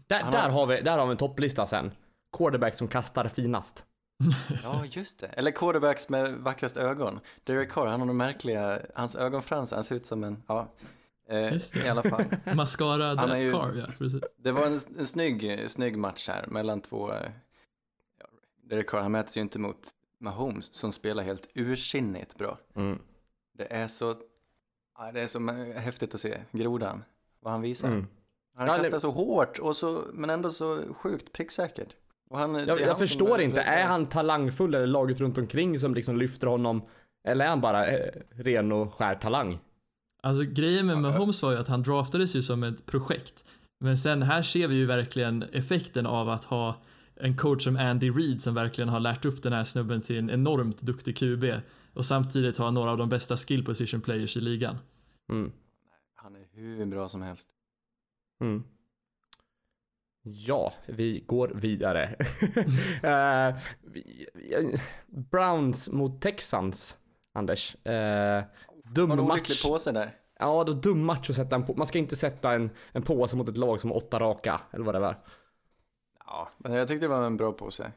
Där, Han där, har- har vi, där har vi en topplista sen. Quarterback som kastar finast. Ja, just det. Eller quarterbacks med vackrast ögon. Derek Carr, han har de märkliga, hans ögonfransar, han ser ut som en, ja, eh, Just det. i alla fall. Mascara Han är ju- Car, ja precis. Det var en, en snygg, snygg match här mellan två, eh, ja, Derek Carr, han mäter sig ju inte mot Mahomes som spelar helt ursinnigt bra. Mm. Det är så, ja, det är så häftigt att se grodan, vad han visar. Mm. Han Ja, det- kastar så hårt, och så, men ändå så sjukt pricksäkert. Och han, Jag, han jag som förstår inte, är han talangfull eller laget runt omkring som liksom lyfter honom? Eller är han bara eh, ren och skär talang? Alltså grejen med. Mahomes var ju att han draftades ju som ett projekt. Men sen här ser vi ju verkligen effekten av att ha en coach som Andy Reid som verkligen har lärt upp den här snubben till en enormt duktig QB och samtidigt ha några av de bästa skill position players i ligan. Mm. Han är hur bra som helst. Mm. Ja, vi går vidare. Vi- vi- Browns mot Texans, Anders. Eh, dum Var match. olycklig påse där. Ja, då dum match att sätta en på. Man ska inte sätta en, en påse mot ett lag som har åtta raka, eller vad det var. Ja, men jag tyckte det var en bra påse.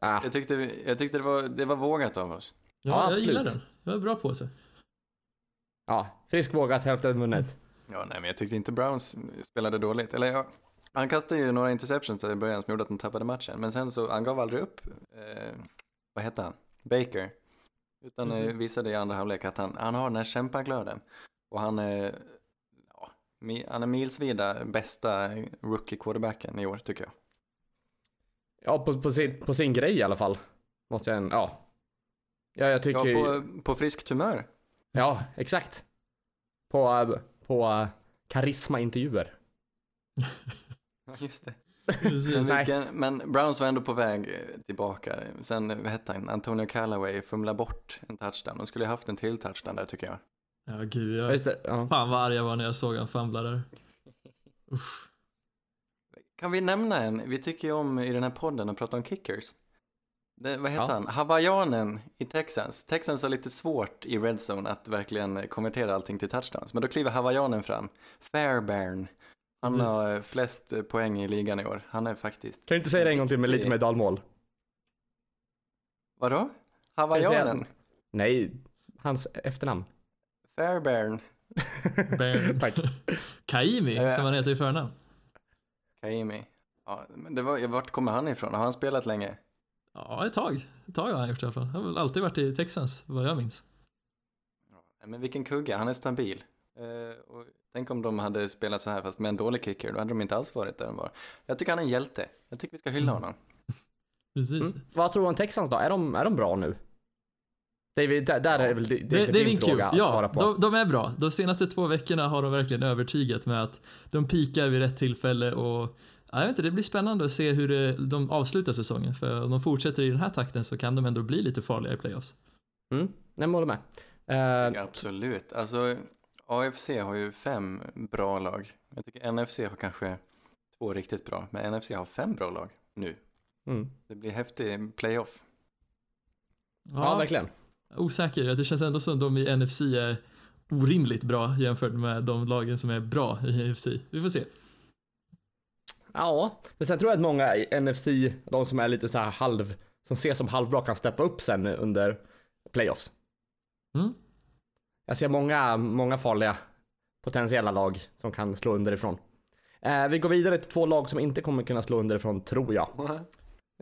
Ah, Jag tyckte, jag tyckte det, var, det var vågat av oss. Ja, Ja, jag gillar den. Det var bra på sig. ja, frisk vågat, hälften vunnet. Ja, nej, men jag tyckte inte Browns spelade dåligt. Eller ja, han kastade ju några interceptions i början som gjorde att de tappade matchen. Men sen så, han gav aldrig upp, eh, vad hette han? Baker. Utan eh, visade i andra halvlek att han, han har den här kämpaglöden. Och han är, ja, han är milsvida bästa rookie quarterbacken i år tycker jag. Ja, på, på, sin, på sin grej i alla fall. Måste jag, ja. Ja, jag Ja, tycker på, på friskt humör. Ja, exakt. På, eh, på eh, karisma-intervjuer. Ja, just det. Men, vilken, men Browns var ändå på väg eh, tillbaka. Sen, vad hette han, Antonio Callaway fumlade bort en touchdown. De skulle ju haft en till touchdown där tycker jag. Ja, gud. Jag, Just det, ja. fan vad arg jag var när jag såg han famla där. Usch. Kan vi nämna en, vi tycker ju om i den här podden att prata om kickers. Det, vad heter Ja. han? Hawaiianen i Texans. Texans har lite svårt i red zone att verkligen konvertera allting till touchdowns. Men då kliver hawaiianen fram. Fairbairn. Han Yes. har eh, flest eh, poäng i ligan i år. Han är faktiskt... Kan du inte säga det en gång till med lite mer dalmål? Vadå? Hawaiianen? Nej, hans efternamn. Fairbairn. Bairn. Tack. Kaimi, ja. som han heter i förnamn. Kaimi. Ja, men det var, vart kommer han ifrån? Har han spelat länge? Ja, ett tag. Ett tag har han gjort i alla fall. Han har väl alltid varit i Texans, vad jag minns. Ja, Men vilken kugge, han är stabil. Eh, och tänk om de hade spelat så här fast med en dålig kicker, då hade de inte alls varit där de var. Jag tycker han är en hjälte. Jag tycker vi ska hylla Mm. honom. Precis. Mm. Vad tror du om Texans då? Är de, är de bra nu? David, där, där är väl det, Det, det är din fråga att svara Ja, på. de, de är bra. De senaste två veckorna har de verkligen övertygat med att de pikar vid rätt tillfälle och ja, jag vet inte, det blir spännande att se hur det, de avslutar säsongen. För om de fortsätter i den här takten så kan de ändå bli lite farliga i playoffs. Mm, jag håller med. Ja, absolut. Alltså, AFC har ju fem bra lag. Jag tycker NFC har kanske två riktigt bra, men NFC har fem bra lag nu. mm. Det blir häftig playoff. ja. verkligen. Osäker, det känns ändå som de i NFC är orimligt bra jämfört med de lagen som är bra i NFC. Vi får se. Ja, men sen tror jag att många i NFC, de som är lite så här halv, som ses som halvbra kan steppa upp sen under playoffs. Mm. Jag ser många, många farliga potentiella lag som kan slå underifrån. Eh, vi går vidare till två lag som inte kommer kunna slå underifrån, tror jag.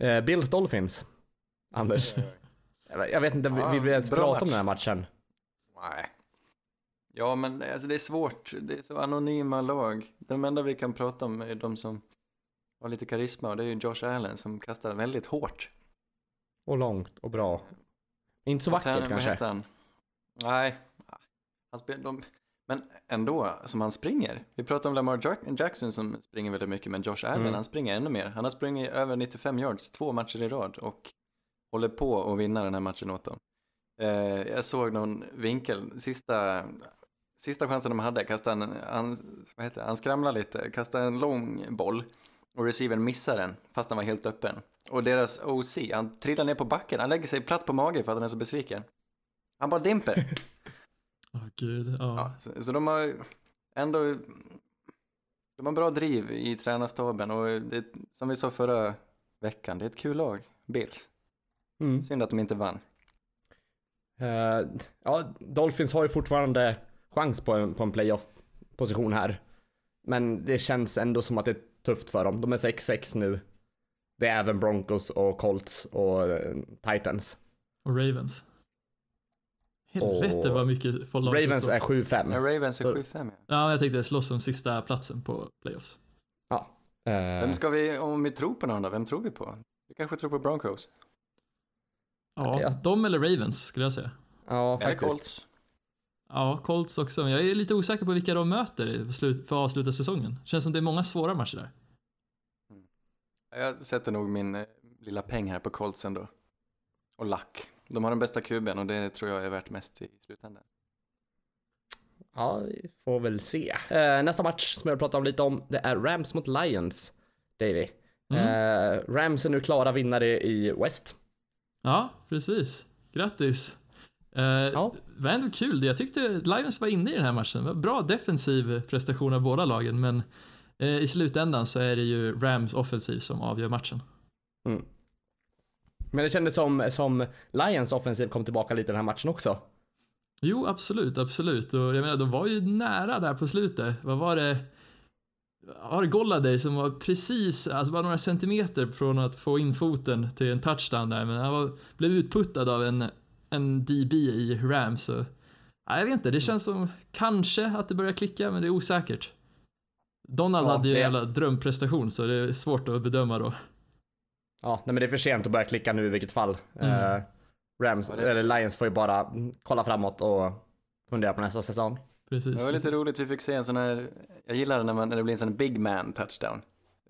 Eh, Bills Dolphins. Anders. Jag vet inte, vill vi ens bra prata om match. den här matchen? Nej. Ja, men alltså, det är svårt. Det är så anonyma lag. De enda vi kan prata om är de som har lite karisma och det är ju Josh Allen som kastar väldigt hårt. Och långt och bra. Inte så vackert kanske. han? Nej. Han spel, de, men ändå, som han springer. Vi pratar om Lamar Jack, Jackson som springer väldigt mycket, men Josh Allen, Mm. han springer ännu mer. Han har sprungit över 95 yards två matcher i rad och håller på att vinna den här matchen åt dem. Eh, jag såg någon vinkel, sista, sista chansen de hade, kastade han, han, vad heter det? han skramlade lite, kastade en lång boll och receivern missar den fast han var helt öppen. Och deras OC, han trillar ner på backen, han lägger sig platt på mage för att han är så besviken. Han bara dimper. Åh gud, ja. Ja, så, så de har ändå de har bra driv i tränarstaben och det, som vi sa förra veckan, det är ett kul lag, Bills. Mm. Synd att de inte vann. Eh, ja, Dolphins har ju fortfarande chans på en, på en playoff-position här. Men det känns ändå som att det är tufft för dem. De är 6-6 nu. Det är även Broncos och Colts och eh, Titans. Och Ravens. Helvete vad mycket folk Ravens är 7-5. Men Ravens är Så- 7-5 ja. Ja, jag tänkte slåss om sista platsen på playoffs. Eh, Vem ska vi, om vi tror på någon då, vem tror vi på? Vi kanske tror på Broncos? Ja, Ja. de eller Ravens skulle jag säga. ja, Eller faktiskt. Colts? Ja, Colts också. Men jag är lite osäker på vilka de möter för att avsluta säsongen. Känns som det är många svåra matcher där. Jag sätter nog min eh, lilla peng här på Colts ändå. Och lack. De har den bästa kuben och det tror jag är värt mest i slutändan. Ja, vi får väl se. Eh, nästa match som jag pratar om lite om, det är Rams mot Lions. Davy. Mm. Eh, Rams är nu klara vinnare i West. Ja, precis. Grattis. Eh, Ja. Det var ändå kul. Jag tyckte Lions var inne i den här matchen. Det var bra defensiv prestation av båda lagen, men eh, i slutändan så är det ju Rams offensiv som avgör matchen. Mm. Men det kändes som, som Lions offensiv kom tillbaka lite den här matchen också. Jo, absolut, absolut. Och jag menar, de var ju nära där på slutet. Vad var det? Det Golladay som var precis, alltså bara några centimeter från att få in foten till en touchdown där, men han var, blev utputtad av en, en DB i Rams. Så, ja, jag vet inte, det känns som kanske att det börjar klicka, men det är osäkert. Donald Ja, hade ju det- en jävla drömprestation, så det är svårt att bedöma då. Ja, nej men det är för sent att börja klicka nu i vilket fall. Mm. Eh, Rams, eller Lions får ju bara kolla framåt och fundera på nästa säsong. Precis. Det var lite precis. roligt, vi fick se en sån här, jag gillar när, man, när det blir en sån big man touchdown.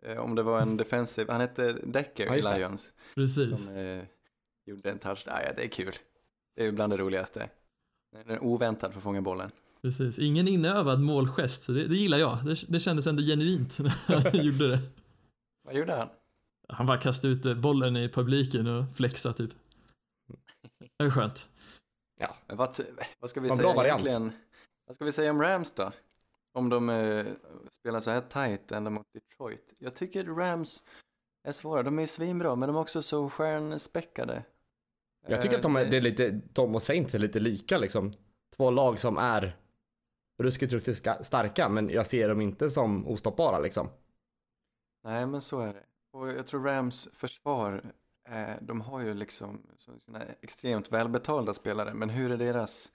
Eh, Om det var en defensive, han hette Decker Ja, i. Lions. Precis. Som eh, gjorde en touchdown, ja, det är kul. Det är ju bland det roligaste. Den oväntad för att fånga bollen. Precis. Ingen inövad målgest, så det, det gillar jag. Det, det kändes ändå genuint när han gjorde det. Vad gjorde han? Han bara kastade ut eh, bollen i publiken och flexa typ. Det är skönt. Men vad, vad ska vi Vad säga bra variant. egentligen? Vad ska vi säga om Rams då? Om de eh, spelar så här tight ända mot Detroit. Jag tycker Rams är svåra. De är svinbra, men de är också så stjärnspäckade. Jag tycker Eh, att de är, det är lite, de och Saints är lite lika liksom. Två lag som är ruskigt, ruskigt starka, men jag ser dem inte som ostoppbara liksom. Nej, men så är det. Och jag tror Rams försvar, eh, de har ju liksom sina extremt välbetalda spelare, men hur är deras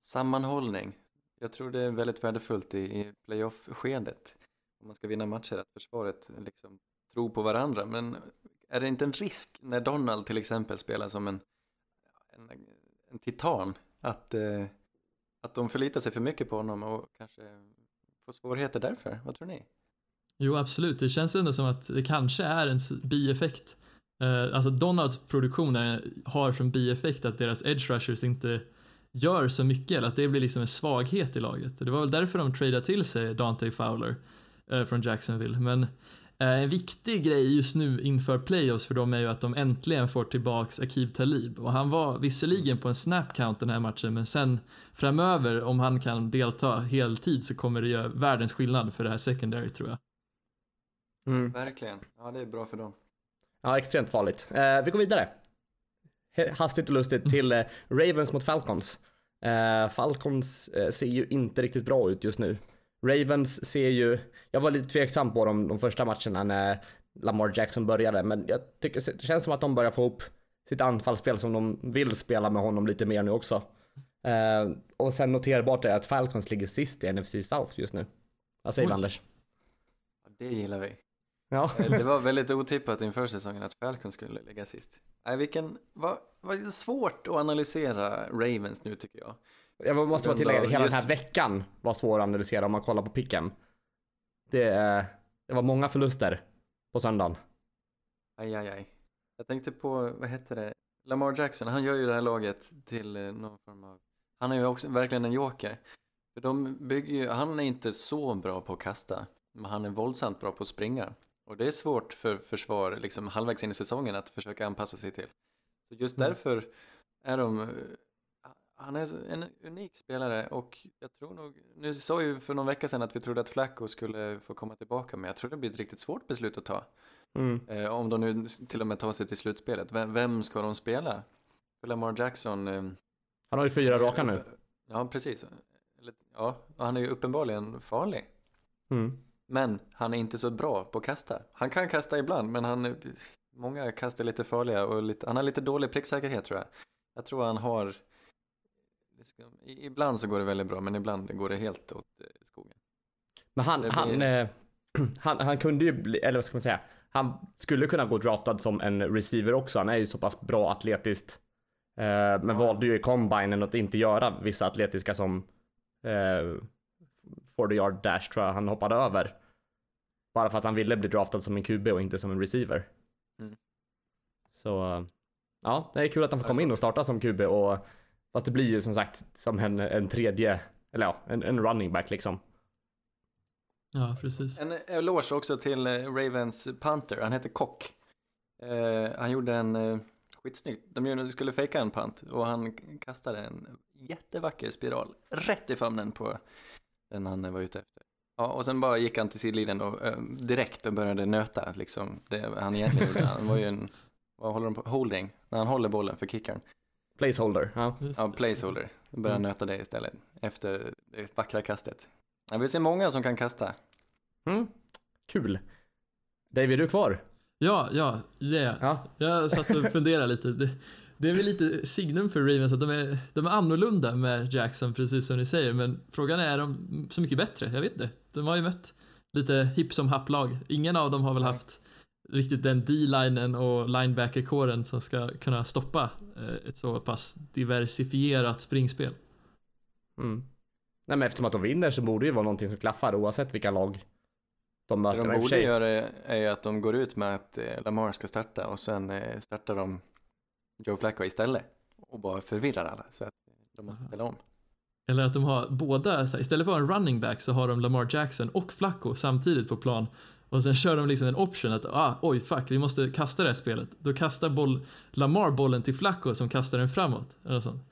sammanhållning? Jag tror det är väldigt värdefullt i, i playoff-skedet. Om man ska vinna matcher, att försvaret liksom tror på varandra. Men är det inte en risk när Donald till exempel spelar som en, en, en titan? Att, eh, att de förlitar sig för mycket på honom och kanske får svårigheter därför? Vad tror ni? Jo, absolut. Det känns ändå som att det kanske är en bieffekt. Eh, alltså Donalds produktion är, har som bieffekt att deras edge rushers inte gör så mycket, eller att det blir liksom en svaghet i laget. Det var väl därför de tradade till sig Dante Fowler eh, från Jacksonville. Men eh, en viktig grej just nu inför playoffs för dem är ju att de äntligen får tillbaks Akib Talib. Och han var visserligen på en snap count den här matchen, men sen framöver om han kan delta heltid så kommer det göra världens skillnad för det här secondary tror jag. Mm. Verkligen. Ja, det är bra för dem. Ja, extremt farligt. Eh, vi går vidare. Hastigt och lustigt till eh, Ravens mot Falcons. Eh, Falcons eh, ser ju inte riktigt bra ut just nu. Ravens ser ju, jag var lite tveksam på dem de första matcherna när Lamar Jackson började, men jag tycker det känns som att de börjar få upp sitt anfallsspel som de vill spela med honom lite mer nu också. Och sen noterbart är att Falcons ligger sist i NFC South just nu. Vad säger du. Anders? Det gillar vi. Ja. Eh, Det var väldigt otippat inför säsongen att Falcon skulle lägga sist. Nej, vilken, vad, vad svårt att analysera Ravens nu tycker jag. Jag måste bara tillägga, hela just- den här veckan var svår att analysera om man kollar på picken. Det, eh, det var många förluster på söndagen. Aj, aj, aj. Jag tänkte på, vad heter det, Lamar Jackson, han gör ju det här laget till eh, någon form av, han är ju också verkligen en joker. För de bygger ju, han är inte så bra på att kasta, men han är våldsamt bra på att springa. Och det är svårt för försvar, liksom halvvägs in i säsongen, att försöka anpassa sig till. Så just Mm. därför är de, eh, han är en unik spelare och jag tror nog, nu sa ju för någon vecka sedan att vi trodde att Flacco skulle få komma tillbaka, men jag tror det blir ett riktigt svårt beslut att ta. Mm. Eh, om de nu till och med tar sig till slutspelet, vem, vem ska de spela? För Lamar Jackson... Eh, Han har ju fyra raka nu. Ja, precis. Eller, ja, och han är ju uppenbarligen farlig. Mm. Men han är inte så bra på att kasta. Han kan kasta ibland, men han, många kast är lite farliga och lite, han har lite dålig pricksäkerhet tror jag. Jag tror han har... Ibland så går det väldigt bra, men ibland går det helt åt eh, skogen. Men han, Det han, blir- eh, han, han kunde ju bli, eller vad ska man säga, han skulle kunna gå draftad som en receiver också. Han är ju så pass bra atletiskt. Eh, men valde ju i combinen att inte göra vissa atletiska som eh, 40 yard dash tror jag han hoppade över. Bara för att han ville bli draftad som en QB och inte som en receiver. Mm. Så ja, det är kul att han får komma in och starta som QB och fast det blir ju som sagt som en, en tredje, eller ja, en, en running back liksom. Ja, precis. En eloge också till eh, Ravens Panther, han heter Kock. Eh, han gjorde en eh, skitsnyggt, de gjorde- skulle fejka en pant och han kastade en jättevacker spiral rätt i famnen på den han var ute efter. Ja, och sen bara gick han till sidlinjen och eh, direkt och började nöta liksom det han egentligen gjorde. Han var ju en, vad håller de på, holding, när han håller bollen för kickaren. Placeholder, ja. Ja, placeholder. Började Mm. nöta det istället efter det vackra kastet. Jag vill se många som kan kasta. Mm. Kul. David, är du kvar? Ja, ja, yeah. Ja. Jag satt och funderade lite. Det, är väl lite signum för Ravens att de är, de är annorlunda med Jackson, precis som ni säger. Men frågan är, är de så mycket bättre? Jag vet inte. De har ju mött lite hipp som happ-lag. Ingen av dem har väl haft riktigt den D-linen och linebacker-kåren som ska kunna stoppa eh, ett så pass diversifierat springspel. Mm. Nej men eftersom att de vinner så borde det ju vara någonting som klaffar oavsett vilka lag de möter. Det de borde göra är ju att de går ut med att eh, Lamar ska starta och sen eh, startar de Joe Flacco istället och bara förvirrar alla så att de måste Aha. ställa om. Eller att de har båda, så här, istället för att ha en running back så har de Lamar Jackson och Flacco samtidigt på plan. Och sen kör de liksom en option att ah, oj fuck, vi måste kasta det här spelet. Då kastar boll, Lamar bollen till Flacco som kastar den framåt. Eller sånt.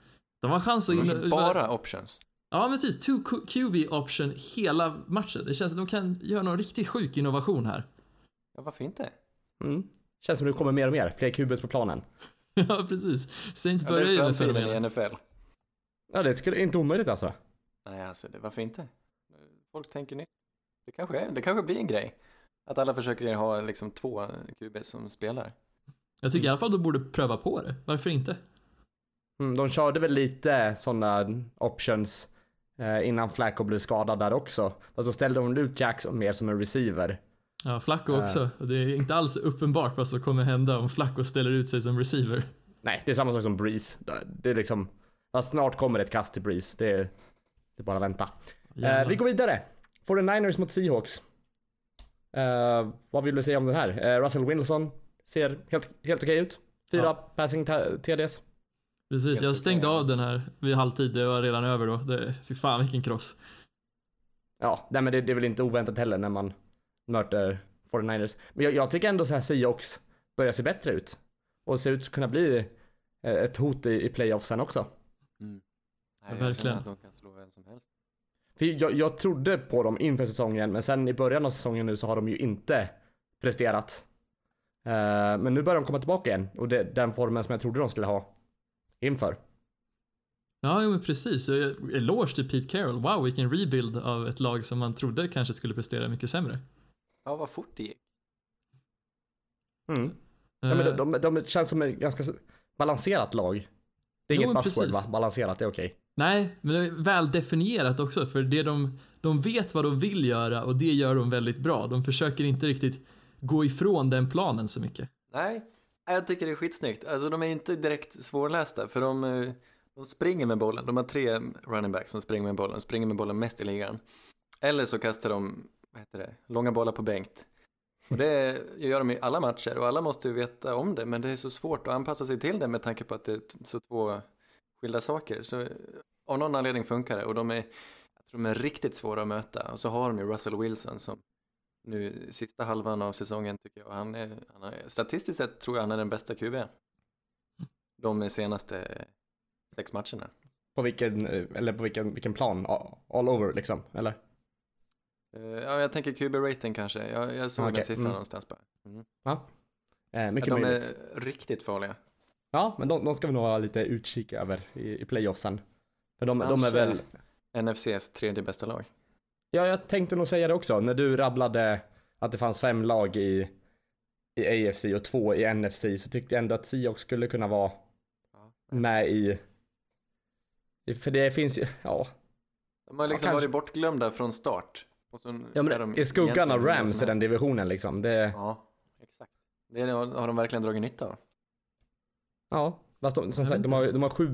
De har chans att... De in- bara options. Ja men precis, two QB option hela matchen. Det känns som att de kan göra någon riktigt sjuk innovation här. Ja, varför inte? Mm. Känns som det kommer mer och mer, fler QBs på planen. ja precis. Saints Ja, börjar är ju med framtiden i fenomenet. NFL. Ja det skulle inte omöjligt alltså. Nej, alltså det, varför inte? Folk tänker nytt. Det kanske, är, det kanske blir en grej. Att alla försöker ha liksom två QB som spelar. Jag tycker i alla fall de borde pröva på det. Varför inte? Mm, de körde väl lite sådana options Eh, innan Flacco blev skadad där också. Fast så ställde de ut Jackson mer som en receiver. Ja, Flacco också. Det är inte alls uppenbart vad som kommer hända om Flacco ställer ut sig som receiver. Nej, det är samma sak som Breeze. Det är liksom, snart kommer ett kast till Breeze. Det är, det är bara att vänta. Eh, vi går vidare. 49ers mot Seahawks. Eh, vad vill du säga om den här? Eh, Russell Wilson ser helt, helt okej ut. Fyra Ja. passing TDs. Precis, Helt jag stängde okej. av den här vid halvtid. Det var redan över då. Det, fy fan vilken kross. Ja, nej men det, det är väl inte oväntat heller när man möter 49ers. Men jag, jag tycker ändå så här Seahawks börjar se bättre ut. Och ser ut att kunna bli eh, ett hot i, i playoffsen också. Mm. Ja, Nej, jag verkligen. att de kan slå vem som helst. För jag, jag trodde på dem inför säsongen, men sen i början av säsongen nu så har de ju inte presterat. Eh, men nu börjar de komma tillbaka igen och det, den formen som jag trodde de skulle ha inför. Ja, men precis. Jag- Eloge till Pete Carroll. Wow, vilken rebuild av ett lag som man trodde kanske skulle prestera mycket sämre. Ja, vad fort det gick. Mm. Ja, men Eh, de, de, de känns som ett ganska balanserat lag. Det är Jo, inget buzzword va? Balanserat, det är okej. Nej, men det är väl definierat också för det de, de vet vad de vill göra och det gör de väldigt bra. De försöker inte riktigt gå ifrån den planen så mycket. Nej, jag tycker det är skitsnyggt. Alltså de är inte direkt svårlästa för de, eh, de springer med bollen. De har tre running backs som springer med bollen, springer med bollen mest i ligan. Eller så kastar de, vad heter det, långa bollar på Bengt. Och det gör de i alla matcher och alla måste ju veta om det men det är så svårt att anpassa sig till det med tanke på att det är så två skilda saker. Så av någon anledning funkar det och de är, jag tror de är riktigt svåra att möta. Och så har de ju Russell Wilson som nu sista halvan av säsongen tycker jag. Han är, han är, statistiskt sett tror jag han är den bästa QB. De senaste sex matcherna. På vilken, eh, eller på vilken, vilken plan? All over liksom, eller? Eh, Ja, jag tänker QB-rating kanske. Jag, jag såg Okej, den siffran mm. någonstans bara. Mm. Eh, mycket Ja, de möjligt. är riktigt farliga. Ja, men de, de ska vi nog ha lite utkik över i, i playoffsen. För de, de är väl, NFCs tredje bästa lag. ja jag tänkte nog säga det också, när du rabblade att det fanns fem lag i, i AFC och två i NFC så tyckte jag ändå att Seahawks skulle kunna vara Ja. med i, för det finns ju, ja, De har liksom kanske. varit bortglömda från start. Ja är men de i skuggan av Rams i den divisionen liksom, det, Ja, exakt. Det har de verkligen dragit nytta av. ja. Fast de, som sagt, de har, de har sju,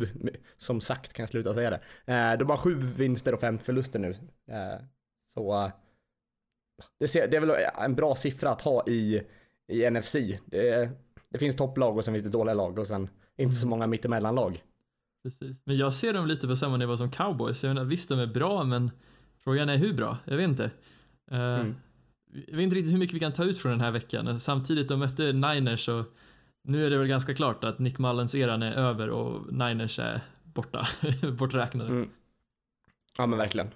som sagt kan jag sluta säga det. Eh, de har sju vinster och fem förluster nu. Eh, så eh, det, ser, det är väl en bra siffra att ha i, i NFC. Det, det finns topplag och sen finns det dåliga lag och sen inte så Mm. många mittemellanlag. Precis. Men jag ser dem lite på samma nivå som cowboys. Jag menar, visst, de är bra, men frågan är hur bra? Jag vet inte. Eh, Mm. Jag vet inte riktigt hur mycket vi kan ta ut från den här veckan. Samtidigt, de mötte Niners och nu är det väl ganska klart att Nick Mullens eran är över och Niners är borta, borträknade. Mm. Ja men verkligen.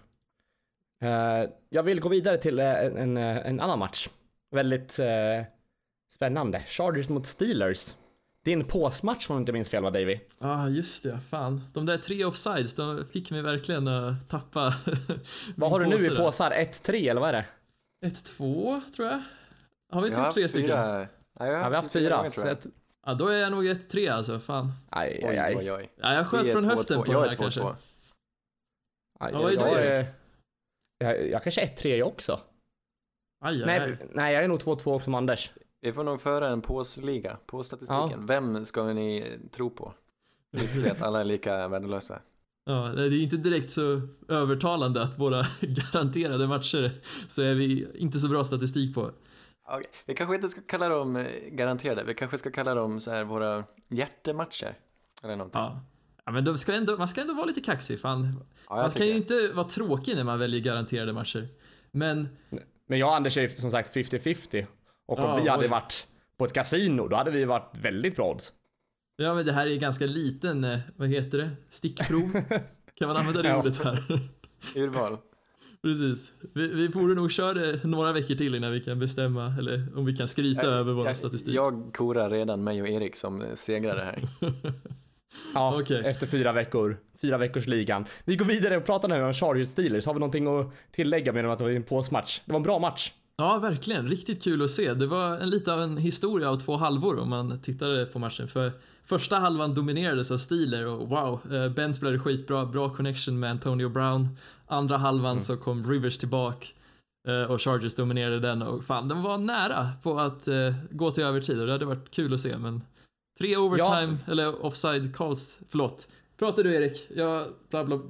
Eh, jag vill gå vidare till eh, en, en, en annan match. Väldigt eh, spännande. Chargers mot Steelers. Din påsmatch om jag inte minns fel va Davy? Ja, ah, just det. Fan. De där tre offsides, de fick mig verkligen att tappa Vad har du nu i påsar? 1-3 eller vad är det? Ett, två, tror jag. Har vi har typ tre stycken? fyra. Nej, jag Ja, vi har haft fyra. gånger, Ja, då är jag nog ett, tre alltså. Fan. aj, aj, aj. oj, oj. Ja, jag sköt från två, höften två. på jag den är här två, kanske. två. aj Ja, vad är jag, är- jag, jag kanske är 1-3 jag också. Aj, aj, Nej, aj. nej, jag är nog 2-2 som Anders. Vi får nog föra en påsliga på statistiken. Vem ska ni tro på? Vi ska se att alla är lika värdelösa. Ja, det är inte direkt så övertalande att våra garanterade matcher så är vi inte så bra statistik på. Okej, Vi kanske inte ska kalla dem eh, garanterade, vi kanske ska kalla dem så här våra hjärtematcher. Eller någonting. Ja. Ja, men ska ändå, man ska ändå vara lite kaxig. Fan. Ja, Man kan ju inte vara tråkig när man väljer garanterade matcher. Men Men jag och Anders är som sagt 50-50. Och om Ja, vi hade oj. varit på ett kasino, då hade vi varit väldigt bra odds. Ja, men det här är ganska liten, eh, vad heter det? Stickprov? kan man använda det Ja. ordet här? Urval. Precis. Vi, vi borde nog köra det några veckor till innan vi kan bestämma, eller om vi kan skryta över vår jag, statistik. Jag korar redan mig och Erik som eh, segrare här. Ja, Okej. efter fyra veckor. Fyra veckors ligan. Vi går vidare och pratar nu om Chargers Steelers. Har vi någonting att tillägga än att det var en påsmatch? Det var en bra match. Ja, verkligen. Riktigt kul att se. Det var en, lite av en historia av två halvor om man tittade på matchen. För första halvan dominerades av Steeler och wow, eh, Ben spelade skitbra, bra connection med Antonio Brown. Andra halvan Mm. så kom Rivers tillbaka eh, och Chargers dominerade den och fan, den var nära på att eh, gå till övertid och det hade varit kul att se men tre overtime, eller offside calls, förlåt. Pratar du Erik? Jag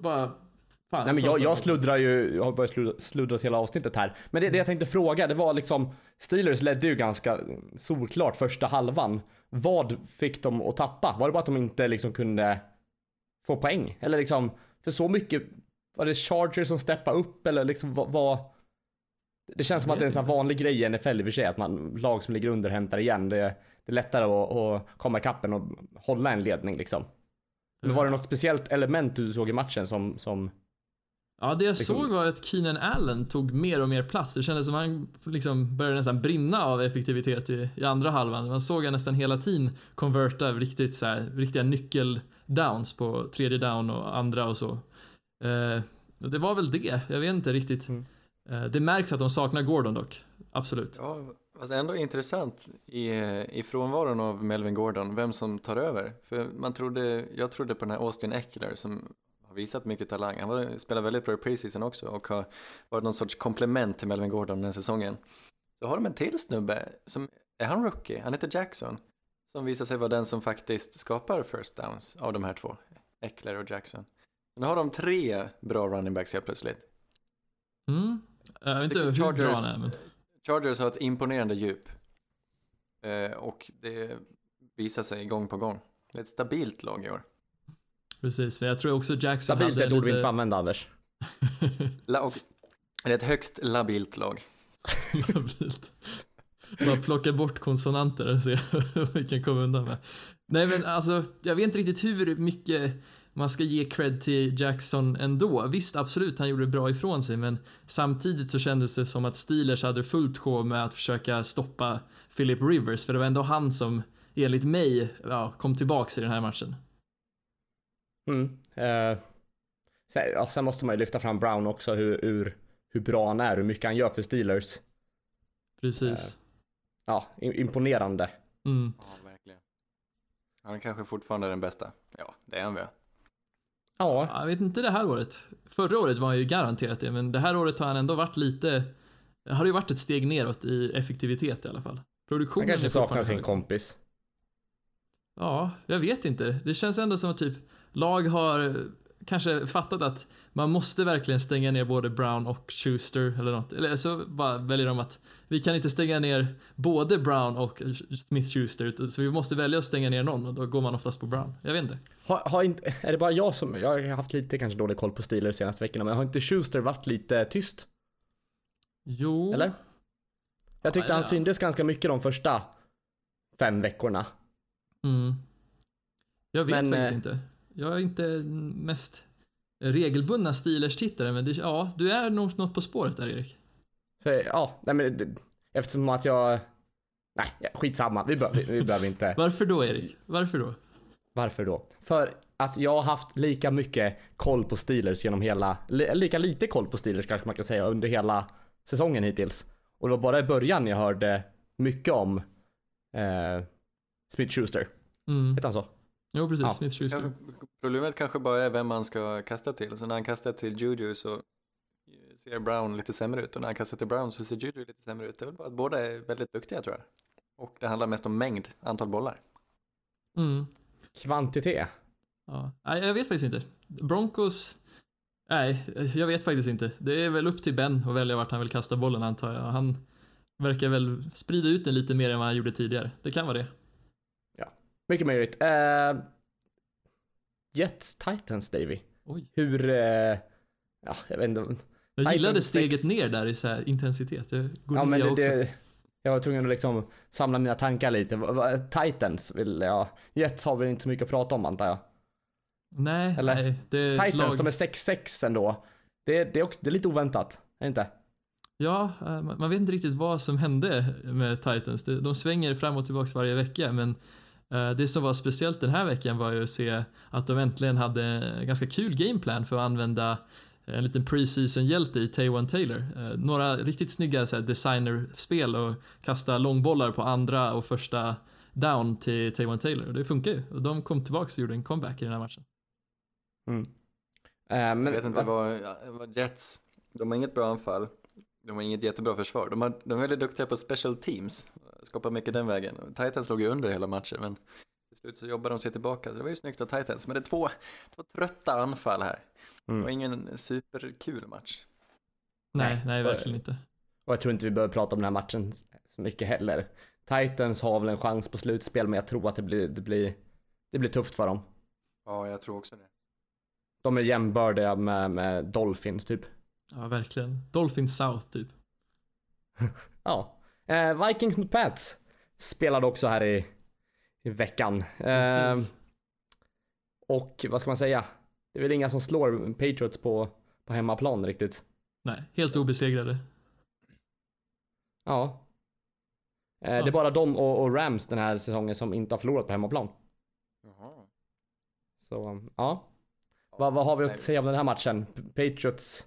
bara Fan, Nej men jag, jag sluddrar ju, jag har börjat sluddra, hela avsnittet här. Men det, det jag tänkte fråga, det var liksom, Steelers ledde ju ganska solklart första halvan. Vad fick de att tappa? Var det bara att de inte liksom kunde få poäng? Eller liksom, för så mycket, var det Chargers som steppade upp eller liksom vad? vad det känns som att det är en sån vanlig grej i NFL i och för sig, att man, lag som ligger under hämtar igen. Det, det är lättare att, att komma ikappen och hålla en ledning liksom. Men var det något speciellt element du såg i matchen som, som Ja, det jag Liksom- såg var att Keenan Allen tog mer och mer plats. Det kändes som han liksom började nästan brinna av effektivitet i, i andra halvan. Man såg han nästan hela tiden konverta riktigt så här, riktiga nyckeldowns på tredje down och andra och så. Eh, det var väl det, jag vet inte riktigt. Mm. Eh, det märks att de saknar Gordon dock, absolut. Ja, fast ändå intressant i, i frånvaron av Melvin Gordon, vem som tar över. För man trodde, jag trodde på den här Austin Eckler som har visat mycket talang. Han var, spelar väldigt bra i preseason också och har varit någon sorts komplement till Melvin Gordon den här säsongen. Så har de en till snubbe, som, är han rookie? Han heter Jackson. Som visar sig vara den som faktiskt skapar first downs av de här två, Eckler och Jackson. Nu har de tre bra running backs helt plötsligt. Mm. Jag vet inte hur bra Chargers- han är, men Chargers har ett imponerande djup. Eh, och det visar sig gång på gång. Det är ett stabilt lag i år. Precis. För jag tror också Jackson Stabilt är hade ett ord vi inte får använda Anders. La- och, det är ett högst labilt lag. Labilt. Bara plocka bort konsonanter och se vad vi kan komma undan med. Nej men alltså, jag vet inte riktigt hur mycket man ska ge cred till Jackson ändå. Visst, absolut, han gjorde bra ifrån sig, men samtidigt så kändes det som att Steelers hade fullt sjå med att försöka stoppa Philip Rivers, för det var ändå han som enligt mig ja, kom tillbaks i den här matchen. Mm. Eh, sen, ja, sen måste man ju lyfta fram Brown också, hur, hur, hur bra han är, hur mycket han gör för Steelers. Precis. Ja, im- imponerande. Mm. Ja, verkligen. Han är kanske fortfarande den bästa. Ja, det är han väl. Ja, Jag vet inte det här året. Förra året var han ju garanterat det, men det här året har han ändå varit lite, det har ju varit ett steg neråt i effektivitet i alla fall. han Produktionen kanske är saknar sin kompis. Ja, jag vet inte. Det känns ändå som att typ lag har kanske fattat att man måste verkligen stänga ner både Brown och Schuster eller något. Eller så bara väljer de att vi kan inte stänga ner både Brown och Smith Schuster så vi måste välja att stänga ner någon och då går man oftast på Brown. Jag vet inte. Har, har inte, är det bara jag som, jag har haft lite kanske dålig koll på Steelers senaste veckorna, men har inte Schuster varit lite tyst? Jo. Eller? Jag tyckte Ja, han ja. syntes ganska mycket de första fem veckorna. Mm. Jag vet Men, faktiskt eh, inte. Jag är inte mest regelbundna Steelers-tittare, men det, ja, du är nog något på spåret där Erik. För, ja, nej men det, eftersom att jag, nej, skitsamma, vi, behöver- vi, vi behöver inte. Varför då Erik? Varför då? Varför då? För att jag har haft lika mycket koll på Steelers genom hela, li, lika lite koll på Steelers kanske man kan säga under hela säsongen hittills. Och det var bara i början jag hörde mycket om eh, Smith Schuster. Mm. Heter han så? Jo, precis. Ja. Smith Schuster. Problemet kanske bara är vem man ska kasta till. Så när han kastar till Juju så ser Brown lite sämre ut och när han kastar till Brown så ser Juju lite sämre ut. Det är väl bara att båda är väldigt duktiga tror jag. Och det handlar mest om mängd, antal bollar. Mm. Kvantitet. Ja. Nej, jag vet faktiskt inte. Broncos... Nej, jag vet faktiskt inte. Det är väl upp till Ben att välja vart han vill kasta bollen antar jag. Han verkar väl sprida ut den lite mer än vad han gjorde tidigare. Det kan vara det. Mycket möjligt. Eh, Jets Titans Davy. Oj. Hur, eh, ja jag vet inte. Jag Titans gillade sex- steget ner där i så här intensitet. Det går Ja men jag det, också. det, jag var tvungen att liksom samla mina tankar lite. Titans vill jag, Jets har väl inte så mycket att prata om antar jag. Nej, Eller? nej. Titans, lag... de är 6-6 ändå. Det, det, är också, det är lite oväntat, är det inte? Ja, eh, man vet inte riktigt vad som hände med Titans. De svänger fram och tillbaka varje vecka, men det som var speciellt den här veckan var ju att se att de äntligen hade en ganska kul gameplan för att använda en liten preseason-hjälte i Taiwan Taylor. Eh, några riktigt snygga så här, designerspel och kasta långbollar på andra och första down till Taiwan Taylor och det funkar ju. Och de kom tillbaka och gjorde en comeback i den här matchen. Mm. Eh, men, Jag vet inte vad, vad Jets, de har inget bra anfall. De har inget jättebra försvar. De, har, de är väldigt duktiga på special teams. Skapar mycket den vägen. Titans låg ju under hela matchen men till slut så jobbar de sig tillbaka. Så det var ju snyggt av Titans. Men det är två, två trötta anfall här. Det Mm. var ingen superkul match. Nej, Nej, nej, och- verkligen inte. Och jag tror inte vi behöver prata om den här matchen så mycket heller. Titans har väl en chans på slutspel, men jag tror att det blir, det blir, det blir tufft för dem. Ja, jag tror också det. De är jämbördiga med, med Dolphins typ. Ja, verkligen. Dolphins South typ. Ja. Eh, Vikings mot Pats spelade också här i, i veckan. Eh, och vad ska man säga? Det är väl inga som slår Patriots på, på hemmaplan riktigt. Nej, helt obesegrade. Ja. Eh, Ja. Det är bara de och, och Rams den här säsongen som inte har förlorat på hemmaplan. Jaha. Så ja. Vad, vad har vi att säga om den här matchen? Patriots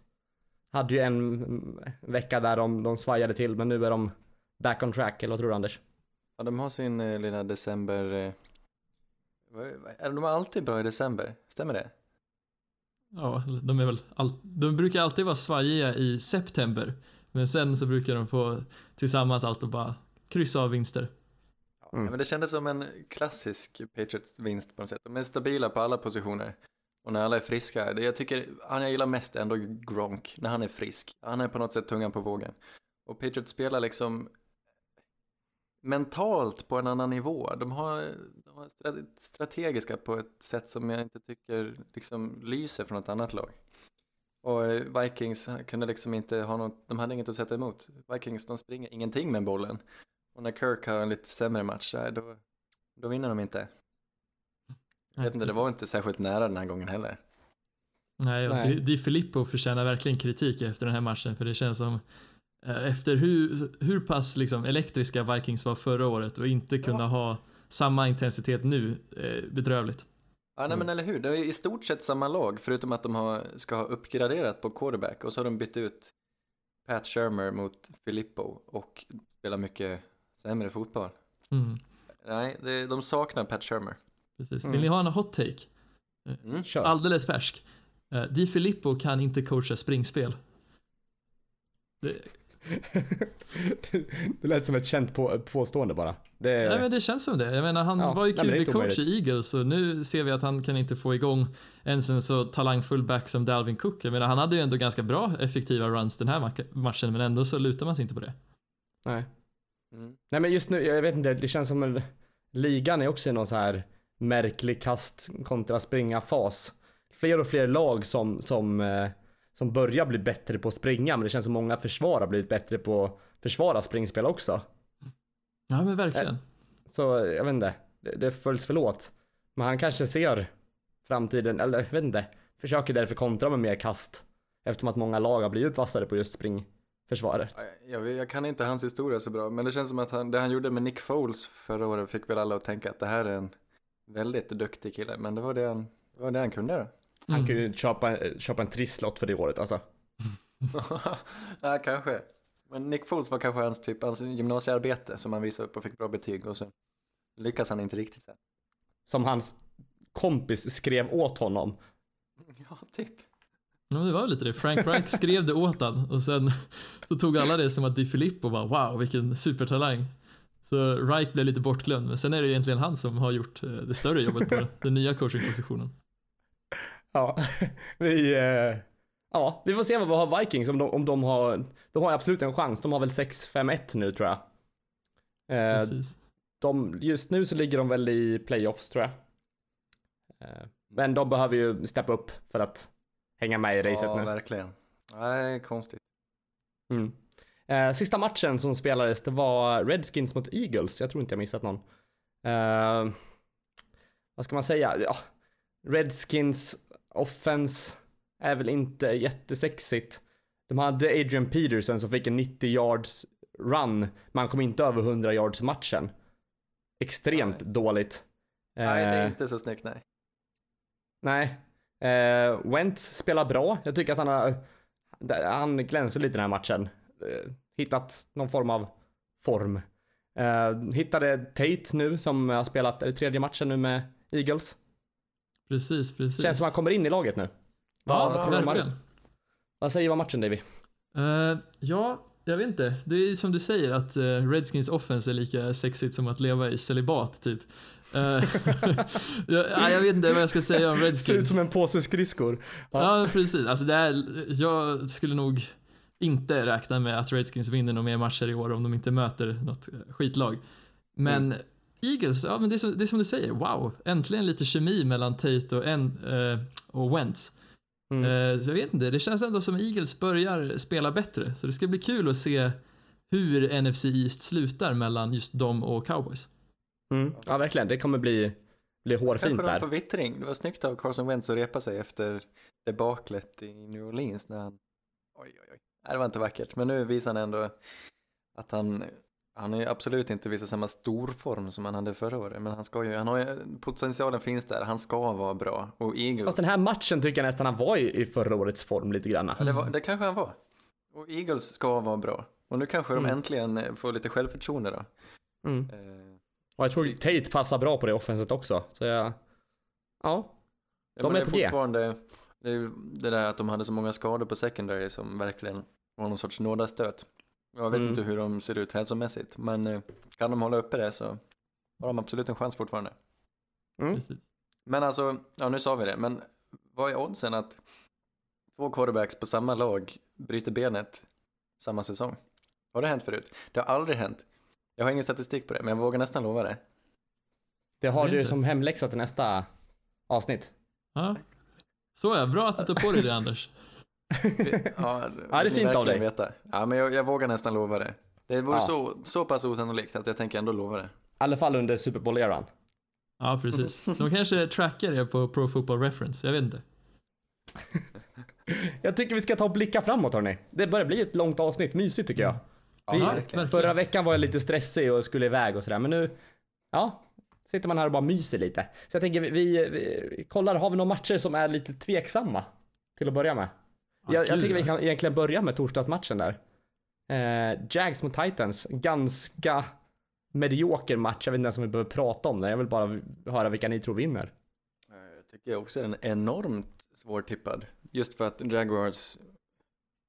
hade ju en vecka där de, de svajade till, men nu är de back on track, eller vad tror du Anders? Ja, de har sin eh, lilla december... Eh, är, de är alltid bra i december, stämmer det? Ja, de är väl all... De brukar alltid vara svajiga i september. Men sen så brukar de få tillsammans allt och bara kryssa av vinster. Ja, Mm. men det kändes som en klassisk Patriots-vinst på något sätt. De är stabila på alla positioner. Och när alla är friska, det jag tycker, han jag gillar mest är ändå Gronk, när han är frisk. Han är på något sätt tungan på vågen. Och Patriots spelar liksom mentalt på en annan nivå. De har, de stra- strategiska på ett sätt som jag inte tycker liksom lyser från något annat lag. Och eh, Vikings kunde liksom inte ha något, de hade inget att sätta emot. Vikings, de springer ingenting med bollen. Och när Kirk har en lite sämre match, då, då vinner de inte. Jag vet inte, det var inte särskilt nära den här gången heller. Nej, och Nej. Di, Di Filippo förtjänar verkligen kritik efter den här matchen för det känns som efter hur, hur pass liksom elektriska Vikings var förra året och inte kunna ha samma intensitet nu, eh, bedrövligt. Ja, nej Mm. men eller hur, det är i stort sett samma lag, förutom att de har, ska ha uppgraderat på quarterback och så har de bytt ut Pat Shermer mot Filippo och spelar mycket sämre fotboll. Mm, Nej, det, de saknar Pat Shermer. precis. Mm. Vill ni ha en hot take? Mm. Kör. Alldeles färsk. Eh, Di Filippo kan inte coacha springspel. Det, det lät som ett känt på, påstående bara. Det, Nej men det känns som det. Jag menar han Ja, var ju QB-coach i Eagles och nu ser vi att han kan inte få igång ens en så talangfull back som Dalvin Cook. Jag menar han hade ju ändå ganska bra effektiva runs den här matchen men ändå så lutar man sig inte på det. nej. Mm. nej men just nu, jag vet inte, det känns som en, ligan är också i någon så här märklig kast kontra springa fas. Fler och fler lag som, som, eh, som börjar bli bättre på att springa, men det känns som många försvar har blivit bättre på att försvara springspel också. Ja men verkligen. Så jag vet inte, det, det följs väl åt. Men han kanske ser framtiden, eller jag vet inte, försöker därför kontra med mer kast. Eftersom att många lag har blivit vassare på just springförsvaret. Jag, vet- jag kan inte hans historia så bra, men det känns som att han, det han gjorde med Nick Foles förra året fick väl alla att tänka att det här är en väldigt duktig kille, men det var det han, det var det han kunde då. Han Mm. kunde ju köpa, köpa en trisslott för det året alltså. ja, kanske. Men Nick Foles var kanske hans typ, hans gymnasiearbete som han visade upp och fick bra betyg och så lyckas han inte riktigt sen. Som hans kompis skrev åt honom. Ja, typ. Ja, det var lite det. Frank Reich skrev det åt han och sen så tog alla det som att Di Filippo var wow vilken supertalang. Så Reich blev lite bortglömd men sen är det egentligen han som har gjort eh, det större jobbet på den nya coachingpositionen. Ja, vi, eh, ja, vi får se vad vi har Vikings om de, om de har, de har absolut en chans. De har väl 6-5-1 nu tror jag. Eh, Precis. de, just nu så ligger de väl i playoffs tror jag. Eh, men de behöver ju steppa upp för att hänga med i racet Ja, nu. verkligen. Nej, konstigt. Mm. Eh, sista matchen som spelades det var Redskins mot Eagles. Jag tror inte jag missat någon. Eh, vad ska man säga? Ja, Redskins offense är väl inte jättesexigt. De hade Adrian Peterson som fick en 90 yards run, men han kom inte över 100 yards matchen. Extremt Nej. dåligt. Nej, det är Eh, inte så snyggt, nej. Nej. Eh, Wentz spelar bra. Jag tycker att han har, han glänser lite den här matchen. Eh, hittat någon form av form. Eh, hittade Tate nu som har spelat, är det tredje matchen nu med Eagles? Precis, precis. Känns som han kommer in i laget nu. Ja, Vad tror du om verkligen. matchen? Vad säger du om matchen Davy? Eh, ja, jag vet inte. Det är som du säger att eh, Redskins offense är lika sexigt som att leva i celibat typ. Eh, jag, ja, jag vet inte vad jag ska säga om Ser ut Redskins. som en påse skridskor. Ja. Ja, precis. Alltså det är, jag skulle nog inte räkna med att Redskins vinner några mer matcher i år om de inte möter något skitlag. Men Eagles, ja men det är, som, det är som du säger, wow, äntligen lite kemi mellan Tate och, en, eh, och Wentz. Mm. Eh, så jag vet inte, det känns ändå som Eagles börjar spela bättre. Så det ska bli kul att se hur NFC East slutar mellan just dem och Cowboys. Mm. Ja, verkligen. Det kommer bli, bli hårfint där. får vittring. Det var snyggt av Carson Wentz att repa sig efter debaklet i New Orleans när han... Oj, oj, oj. Nej, det var inte vackert. Men nu visar han ändå att han... Han har ju absolut inte visat samma storform som han hade förra året. Men han ska ju... Han har ju potentialen finns där. Han ska vara bra. Och Eagles... Fast den här matchen tycker jag nästan han var i, i förra årets form lite grann. Ja, det, var, det kanske han var. Och Eagles ska vara bra. Och nu kanske de Mm. äntligen eh, får lite självförtroende då. Mm. Eh, Och jag tror Tate passar bra på det offenset också. Så jag... Ja. Ja, De men är det på G. fortfarande, det är ju det där att de hade så många skador på secondary som verkligen var någon sorts nådastöt. Jag vet Mm. inte hur de ser ut hälsomässigt, men eh, kan de hålla uppe det så har de absolut en chans fortfarande. Mm. Precis. Men alltså, ja nu sa vi det, men vad är oddsen att två quarterbacks på samma lag bryter benet samma säsong? Har det hänt förut? Det har aldrig hänt. Jag har ingen statistik på det, men jag vågar nästan lova det. Det har du som hemläxa till nästa avsnitt. Ja. Så ja, bra att du tar på dig det Anders. Ja, Ja, det är fint av dig. Veta. Ja, men jag, jag vågar nästan lova det. Det vore Ja. så, så pass osannolikt att jag tänker ändå lova det. I alla fall under Super Bowl-eran. Ja, precis. De kanske trackar det på Pro Football Reference, jag vet inte. Jag tycker vi ska ta och blicka framåt hörni. Det börjar bli ett långt avsnitt, mysigt tycker jag. Vi, Ja, verkligen. förra veckan var jag lite stressig och skulle iväg och sådär, men nu, ja, sitter man här och bara myser lite. Så jag tänker, vi, vi, vi kollar, har vi några matcher som är lite tveksamma? Till att börja med. Ja, jag, jag tycker vi ja. kan egentligen börja med torsdagsmatchen där. Eh, Jags mot Titans, ganska medioker match. Jag vet inte ens om vi behöver prata om det. Jag vill bara höra vilka ni tror vinner. Jag tycker också den är enormt svårtippad. Just för att Jaguars,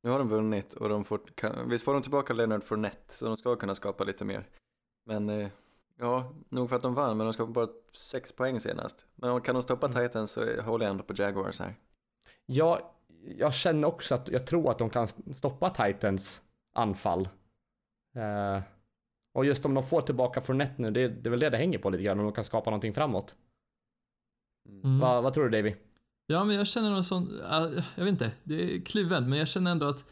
nu har de vunnit och de får, kan, visst får de tillbaka Leonard Fournette så de ska kunna skapa lite mer. Men eh, ja, nog för att de vann, men de skapade bara sex poäng senast. Men om kan de stoppa Mm. Titans så håller jag ändå på Jaguars här. Jag, jag känner också att jag tror att de kan stoppa Titans anfall. Eh, och just om de får tillbaka Fournette nu, det, det är väl det det hänger på lite grann, om de kan skapa någonting framåt. Mm. Va, vad tror du Davy? Ja, men jag känner någon sån, ja, jag vet inte, det är kluven, men jag känner ändå att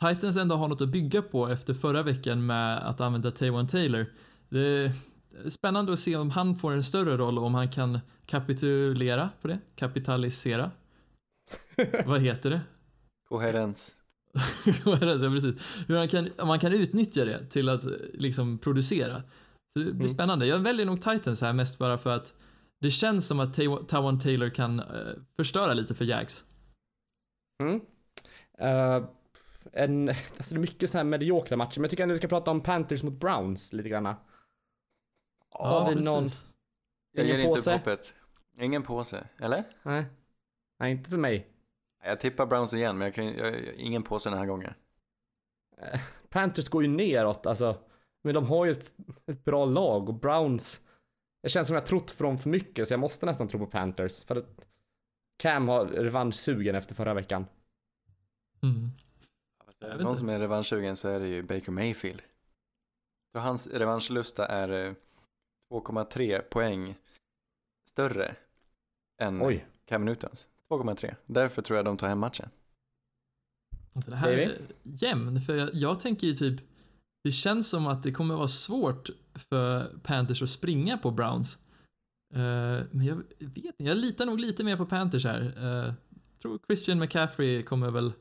Titans ändå har något att bygga på efter förra veckan med att använda Taywan Taylor. Det är spännande att se om han får en större roll och om han kan kapitulera på det, kapitalisera. Vad heter det? Koherens. Det? Så precis. Hur han kan, om man kan utnyttja det till att liksom producera. Så det blir Mm. spännande. Jag väljer nog Titans här mest bara för att det känns som att Tawan Taylor kan eh, förstöra lite för Jags. Mm. Eh, en, alltså det är mycket så här mediokra matcher, men jag tycker ändå vi ska prata om Panthers mot Browns lite grann. Har vi någon? precis. Jag Ingen ger inte upp hoppet. Ingen påse, eller? Nej. Nej, inte för mig. Jag tippar Browns igen, men jag kan, jag, jag, ingen påse den här gången. Eh, Panthers går ju neråt, alltså. Men de har ju ett, ett bra lag och Browns. Det känns som jag trott för dem för mycket, så jag måste nästan tro på Panthers. För att Cam har revanschsugen efter förra veckan. Mm. Är Jag det någon inte. som är revanschsugen så är det ju Baker Mayfield. Så hans revanschlusta är eh, 2,3 poäng större än Oj. Cam Newtons. 2,3. Därför tror jag de tar hem matchen. Alltså det här Davy? är jämn, för jag, jag tänker ju typ det känns som att det kommer vara svårt för Panthers att springa på Browns. Eh, men jag vet inte, jag litar nog lite mer på Panthers här. Uh, tror Christian McCaffrey kommer väl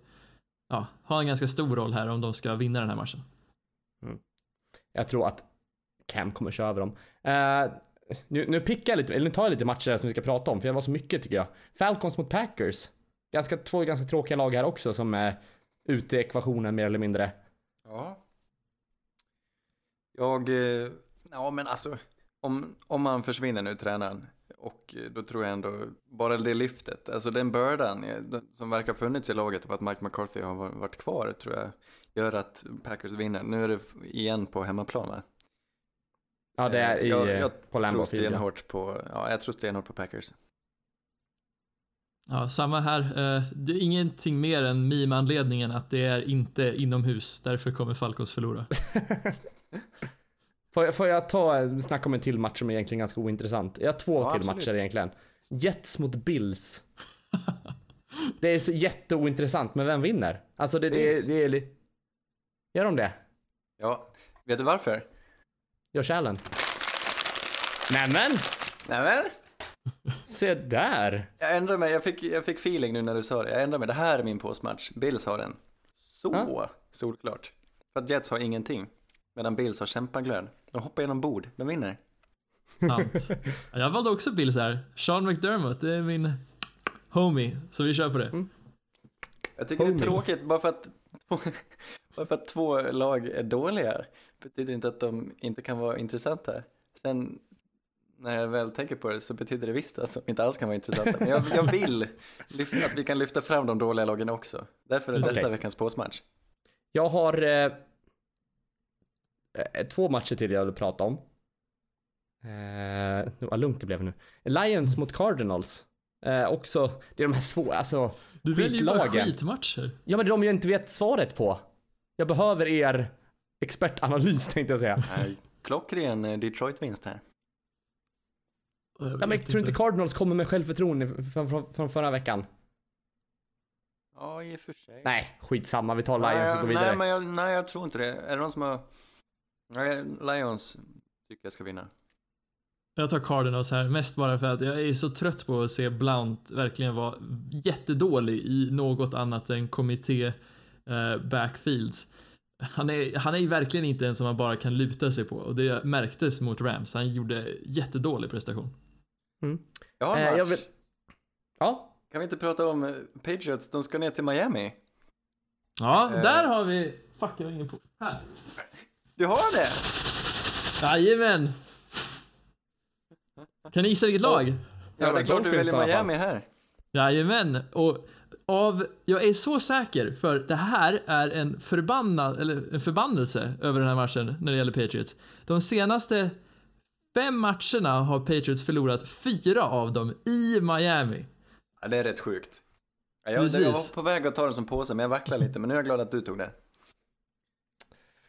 ja, ha en ganska stor roll här om de ska vinna den här matchen. Jag tror att Cam kommer köra över dem. Eh, nu, nu pickar jag lite, eller nu tar jag lite matcher som vi ska prata om, för jag var så mycket tycker jag. Falcons mot Packers. Ganska, två ganska tråkiga lag här också som är ute i ekvationen mer eller mindre. Ja. Jag, eh, ja men alltså, om, om man försvinner nu, tränaren, och eh, då tror jag ändå, bara det lyftet, alltså den bördan som verkar ha funnits i laget av att Mike McCarthy har varit kvar, tror jag, gör att Packers vinner. Nu är det igen på hemmaplan va? Ja, det är i, jag, eh, jag på Lambeau tror stenhårt på, ja jag tror stenhårt på Packers. Ja, samma här. Eh, Det är ingenting mer än meme-anledningen att det är inte inomhus. Därför kommer Falcons förlora. Får, jag- får jag ta, snacka om en till match som är egentligen ganska ointressant? Jag har två Ja, till absolut. matcher egentligen. Jets mot Bills. det är så jätteointressant, men vem vinner? Alltså det, det, Bills. det är... Gör de det? Ja, vet du varför? Josh Allen? Nämen! Nämen! Se där! Jag ändrar mig, jag fick, jag fick feeling nu när du sa det. Jag ändrar mig, det här är min påsmatch. Bills har den. Så Ja. solklart. För att Jets har ingenting. Medan Bills har kämpaglöd. De hoppar genom bord, de vinner. Sant. Ja, Jag valde också Bills här. Sean McDermott, det är min homie. Så vi kör på det. Jag tycker det Homie. är tråkigt bara för att bara för att två lag är dåliga betyder inte att de inte kan vara intressanta. Sen när jag väl tänker på det så betyder det visst att de inte alls kan vara intressanta. Men jag, jag vill lyfta, att vi kan lyfta fram de dåliga lagen också. Därför är detta Okej. veckans påsmatch. Jag har eh, eh, två matcher till jag vill prata om. Eh, vad lugnt det blev nu. Lions mot Cardinals. Eh, också, det är de här svåra, alltså. Du väljer ju bara skitmatcher. Ja men de jag inte vet svaret på. Jag behöver er expertanalys tänkte jag säga. Nej, Klockren eh, Detroit-vinst här. Jag Ja, men tror inte Cardinals kommer med självförtroende från, från, från förra veckan? Ja, i och för sig. Nej, skitsamma. Vi tar Lions och går vidare. Nej, men jag, nej, jag tror inte det. Är det någon som har... Nej, Lions tycker jag ska vinna. Jag tar Cardinals här, mest bara för att jag är så trött på att se Blount verkligen vara jättedålig i något annat än kommitté eh, backfields. Han är, han är ju verkligen inte en som man bara kan luta sig på och det märktes mot Rams. Han gjorde jättedålig prestation. Jag har en Eh, jag vill... Ja, Kan vi inte prata om eh, Patriots? De ska ner till Miami. Ja, Eh. där har vi... Fuck, jag har ingen på. Här. Du har det? Jajamän! Kan ni gissa vilket lag? Ja, det är klart du väljer. Miami här. Jajamän, och av, jag är så säker för det här är en förbannad, eller en förbannelse över den här matchen när det gäller Patriots. De senaste fem matcherna har Patriots förlorat fyra av dem i Miami. Ja, det är rätt sjukt. Ja, jag, jag var på väg att ta den som påse, men jag vacklar lite. Men nu är jag glad att du tog det.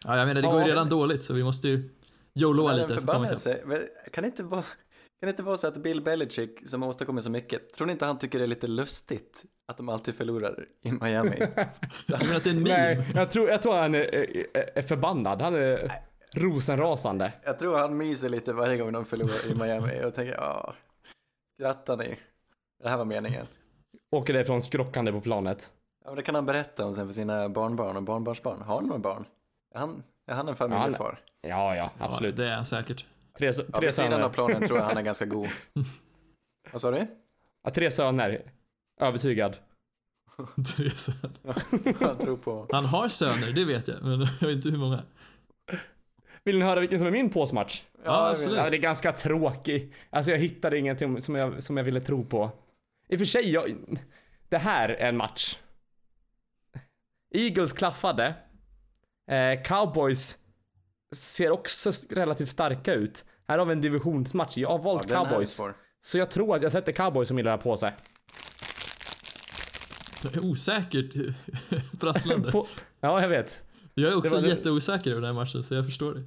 Ja, jag menar det går ju redan dåligt så vi måste ju joloa lite. förbannelse. Kan det inte vara... Kan det inte vara så att Bill Belichick, som har åstadkommit så mycket, tror ni inte han tycker det är lite lustigt att de alltid förlorar i Miami? Jag menar att det är en nej, meme. jag tror, jag tror han är, är, förbannad. Han är rosenrasande. Jag tror han myser lite varje gång de förlorar i Miami och tänker, ja, skrattar ni? Det här var meningen. Åker därifrån skrockande på planet. Ja, men det kan han berätta om sen för sina barnbarn och barnbarnsbarn. Har han några barn? Är han, är han en familjefar? Ja, ja, Ja, absolut. det är han säkert. Tre, Ja, tre vid sidan av söner. planen tror jag han är ganska god. Vad sa du? Ja, tre söner. Övertygad. Är så. Jag tror på... Han har söner, det vet jag, men jag vet inte hur många. Vill ni höra vilken som är min påsmatch? Ja, jag absolut. Ja, det är ganska tråkig. Alltså jag hittade ingenting som jag, som jag ville tro på. I och för sig, jag, det här är en match. Eagles klaffade. Eh, Cowboys ser också relativt starka ut. Här har vi en divisionsmatch. Jag har Ja, valt är Cowboys. Så jag tror att jag sätter Cowboys som gillar på sig. Det är Osäkert prasslande. På, ja, jag vet. Jag är också det var- jätteosäker över den här matchen, så jag förstår det.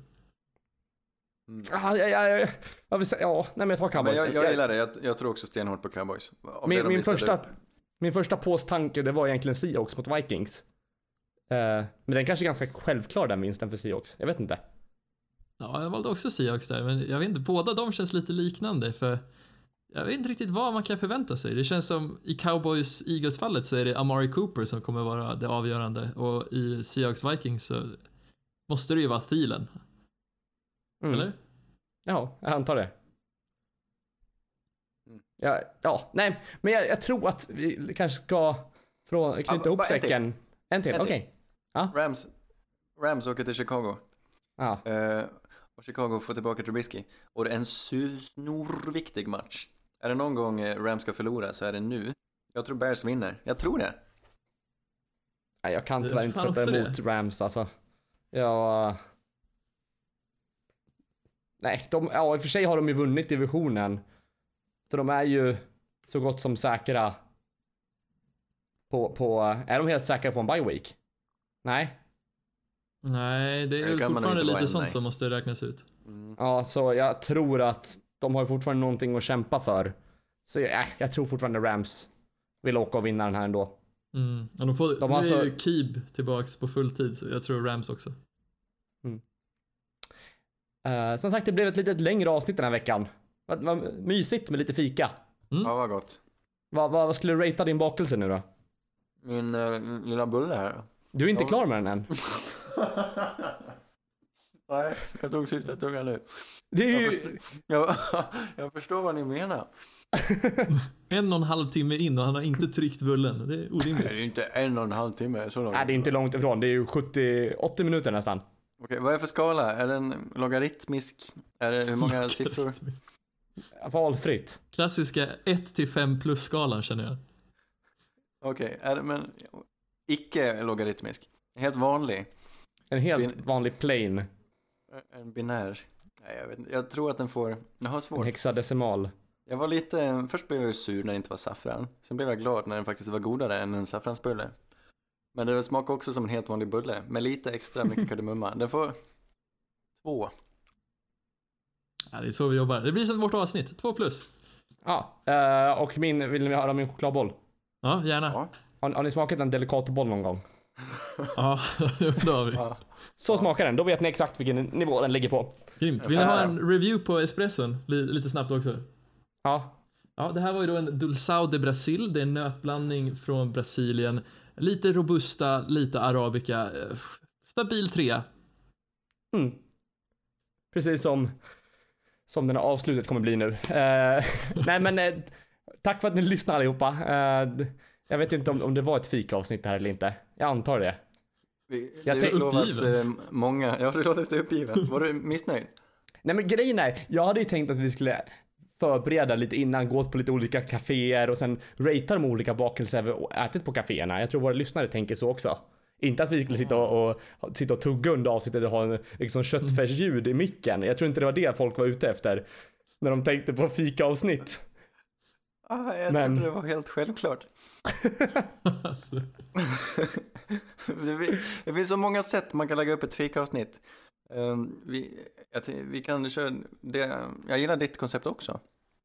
Ah, ja, ja, ja, jag vill säga, ja, nej men jag tar Men Cowboys. jag, jag gillar det. Jag, jag tror också stenhårt på Cowboys. Av Min, min, första, upp. min första påstanke det var egentligen Seahawks mot Vikings. Eh, men den kanske är ganska självklar den vinsten för Seahawks. Jag vet inte. Ja, jag valde också Seahawks där, men jag vet inte, båda de känns lite liknande för jag vet inte riktigt vad man kan förvänta sig. Det känns som i Cowboys Eagles fallet så är det Amari Cooper som kommer vara det avgörande och i Seahawks Vikings så måste det ju vara Thielen, Mm. eller? Ja, jag antar det. Ja, ja nej, men jag, jag tror att vi kanske ska från, knyta Ja, ihop till. säcken. En till, En okej. Till. Rams, Rams åker till Chicago. Ja. Eh, och Chicago får tillbaka Trubisky. Och det är en snorviktig match. Är det någon gång eh, Rams ska förlora så är det nu. Jag tror Bears vinner. Jag tror det. Nej, jag kan tyvärr inte sätta emot Rams alltså. Jag... Nej, de, ja, i och för sig har de ju vunnit divisionen. Så de är ju så gott som säkra. På, på, är de helt säkra på en bye week? Nej. Nej, det är Det fortfarande lite än, sånt nej. som måste räknas ut. Mm. Ja, så jag tror att de har fortfarande någonting att kämpa för. Så äh, jag tror fortfarande Rams vill åka och vinna den här ändå. Mm. Och de får, De de har är ju alltså- Keeb tillbaks på fulltid, så jag tror Rams också. Eh, som sagt, det blev ett litet längre avsnitt den här veckan. Vad, vad mysigt med lite fika. Ja, vad gott. Vad, vad, vad skulle du ratea din bakelse nu då? Min eh, lilla bulle här. Du är inte klar med den än. Nej, jag tog sista tungan nu. Det är Jag, ju... förstår, jag, jag förstår vad ni menar. En och en halv timme in och han har inte tryckt bullen. Det är Det orimligt. är ju inte en och en halv timme, så långt. Nej, det är inte långt ifrån. Det är ju 70-80 minuter nästan. Okej, vad är det för skala? Är den logaritmisk? Är det hur många siffror? Valfritt. Klassiska 1 till 5 plus-skalan känner jag. Okej, är det men icke logaritmisk? Helt vanlig? En helt Bin- vanlig plain. En binär? Nej, jag vet inte. Jag tror att den får... Jag har En svårt. hexadecimal. Jag var lite... Först blev jag ju sur när det inte var saffran. Sen blev jag glad när den faktiskt var godare än en saffransbulle. Men det smakar också som en helt vanlig bulle. Med lite extra mycket kardemumma. Den får... Två. Ja, det är så vi jobbar. Det blir som vårt avsnitt. 2 plus. Ja, eh, och min, vill ni höra min chokladboll? Ja, gärna. Ja. Har, har ni smakat en delicatoboll någon gång? Ja, det har vi. ja. Så smakar den, då vet ni exakt vilken nivå den ligger på. Grymt. Vill ni ha en review på espresson? Li- lite snabbt också. Ja, Ja, det här var ju då en Dulçao de Brasil. Det är en nötblandning från Brasilien. Lite robusta, lite arabica. Eh, Stabil trea. mm. Precis som, som den här avslutet kommer bli nu. Eh, nej men, eh, tack för att ni lyssnade allihopa. Eh, jag vet inte om, om det var ett fikaavsnitt här eller inte. Jag antar det. Vi, Jag det utlovas eh, många... Ja, du låter lite uppgiven. Var du missnöjd? Nej men grejen är, jag hade ju tänkt att vi skulle förbereda lite innan, gå på lite olika kaféer och sen ratea de olika bakelser vi ätit på kaféerna. Jag tror våra lyssnare tänker så också. Inte att vi skulle sitta och, och, sitta och tugga under avsnittet och ha en liksom, köttfärsljud i micken. Jag tror inte det var det folk var ute efter. När de tänkte på fikaavsnitt. Ah, jag Men- trodde det var helt självklart. Alltså, det, fi- det finns så många sätt man kan lägga upp ett fikaavsnitt. Um, vi, vi kan köra det. Jag gillar ditt koncept också.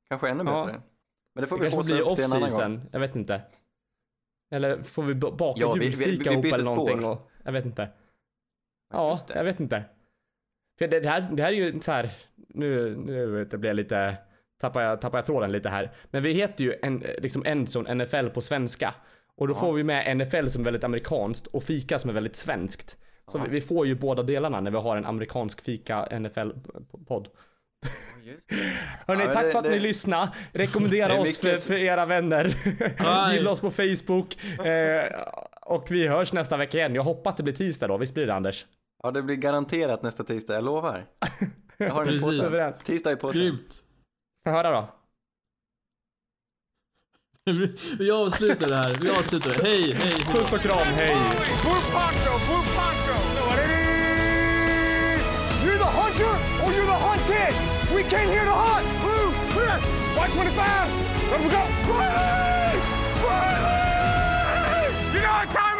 Kanske ännu Ja. bättre. Men det får Det vi kanske blir en annan gång. off-season. Jag vet inte. Eller får vi ba- baka Ja, vi- vi- julfika vi ihop eller någonting? spår. Och, jag vet inte. Ja, det. jag vet inte. För det, det, här, det här är ju så här, nu, nu jag, blir jag lite, tappar jag, tappar jag tråden lite här. Men vi heter ju en, liksom Endzone NFL på svenska. Och då Ja. får vi med NFL som är väldigt amerikanskt och fika som är väldigt svenskt. Så Ja. vi, vi får ju båda delarna när vi har en amerikansk fika NFL-podd. Hörni, Ja, tack det- för att det- ni lyssnade. Rekommendera oss för, för era vänner. Gilla oss på Facebook. Eh, och vi hörs nästa vecka igen. Jag hoppas det blir tisdag då. Visst blir det Anders? Ja, det blir garanterat nästa tisdag, jag lovar. Jag har den i påsen. Tisdag i påsen. grymt. Få höra då. Vi avslutar det här. Vi avslutar det. Hej, hej, hej. Puss och kram, hej. You're the hunter or you're the hunted. We came here to hunt. Blue, clear. Y25. Let we go. Quietly! Quietly! You know what time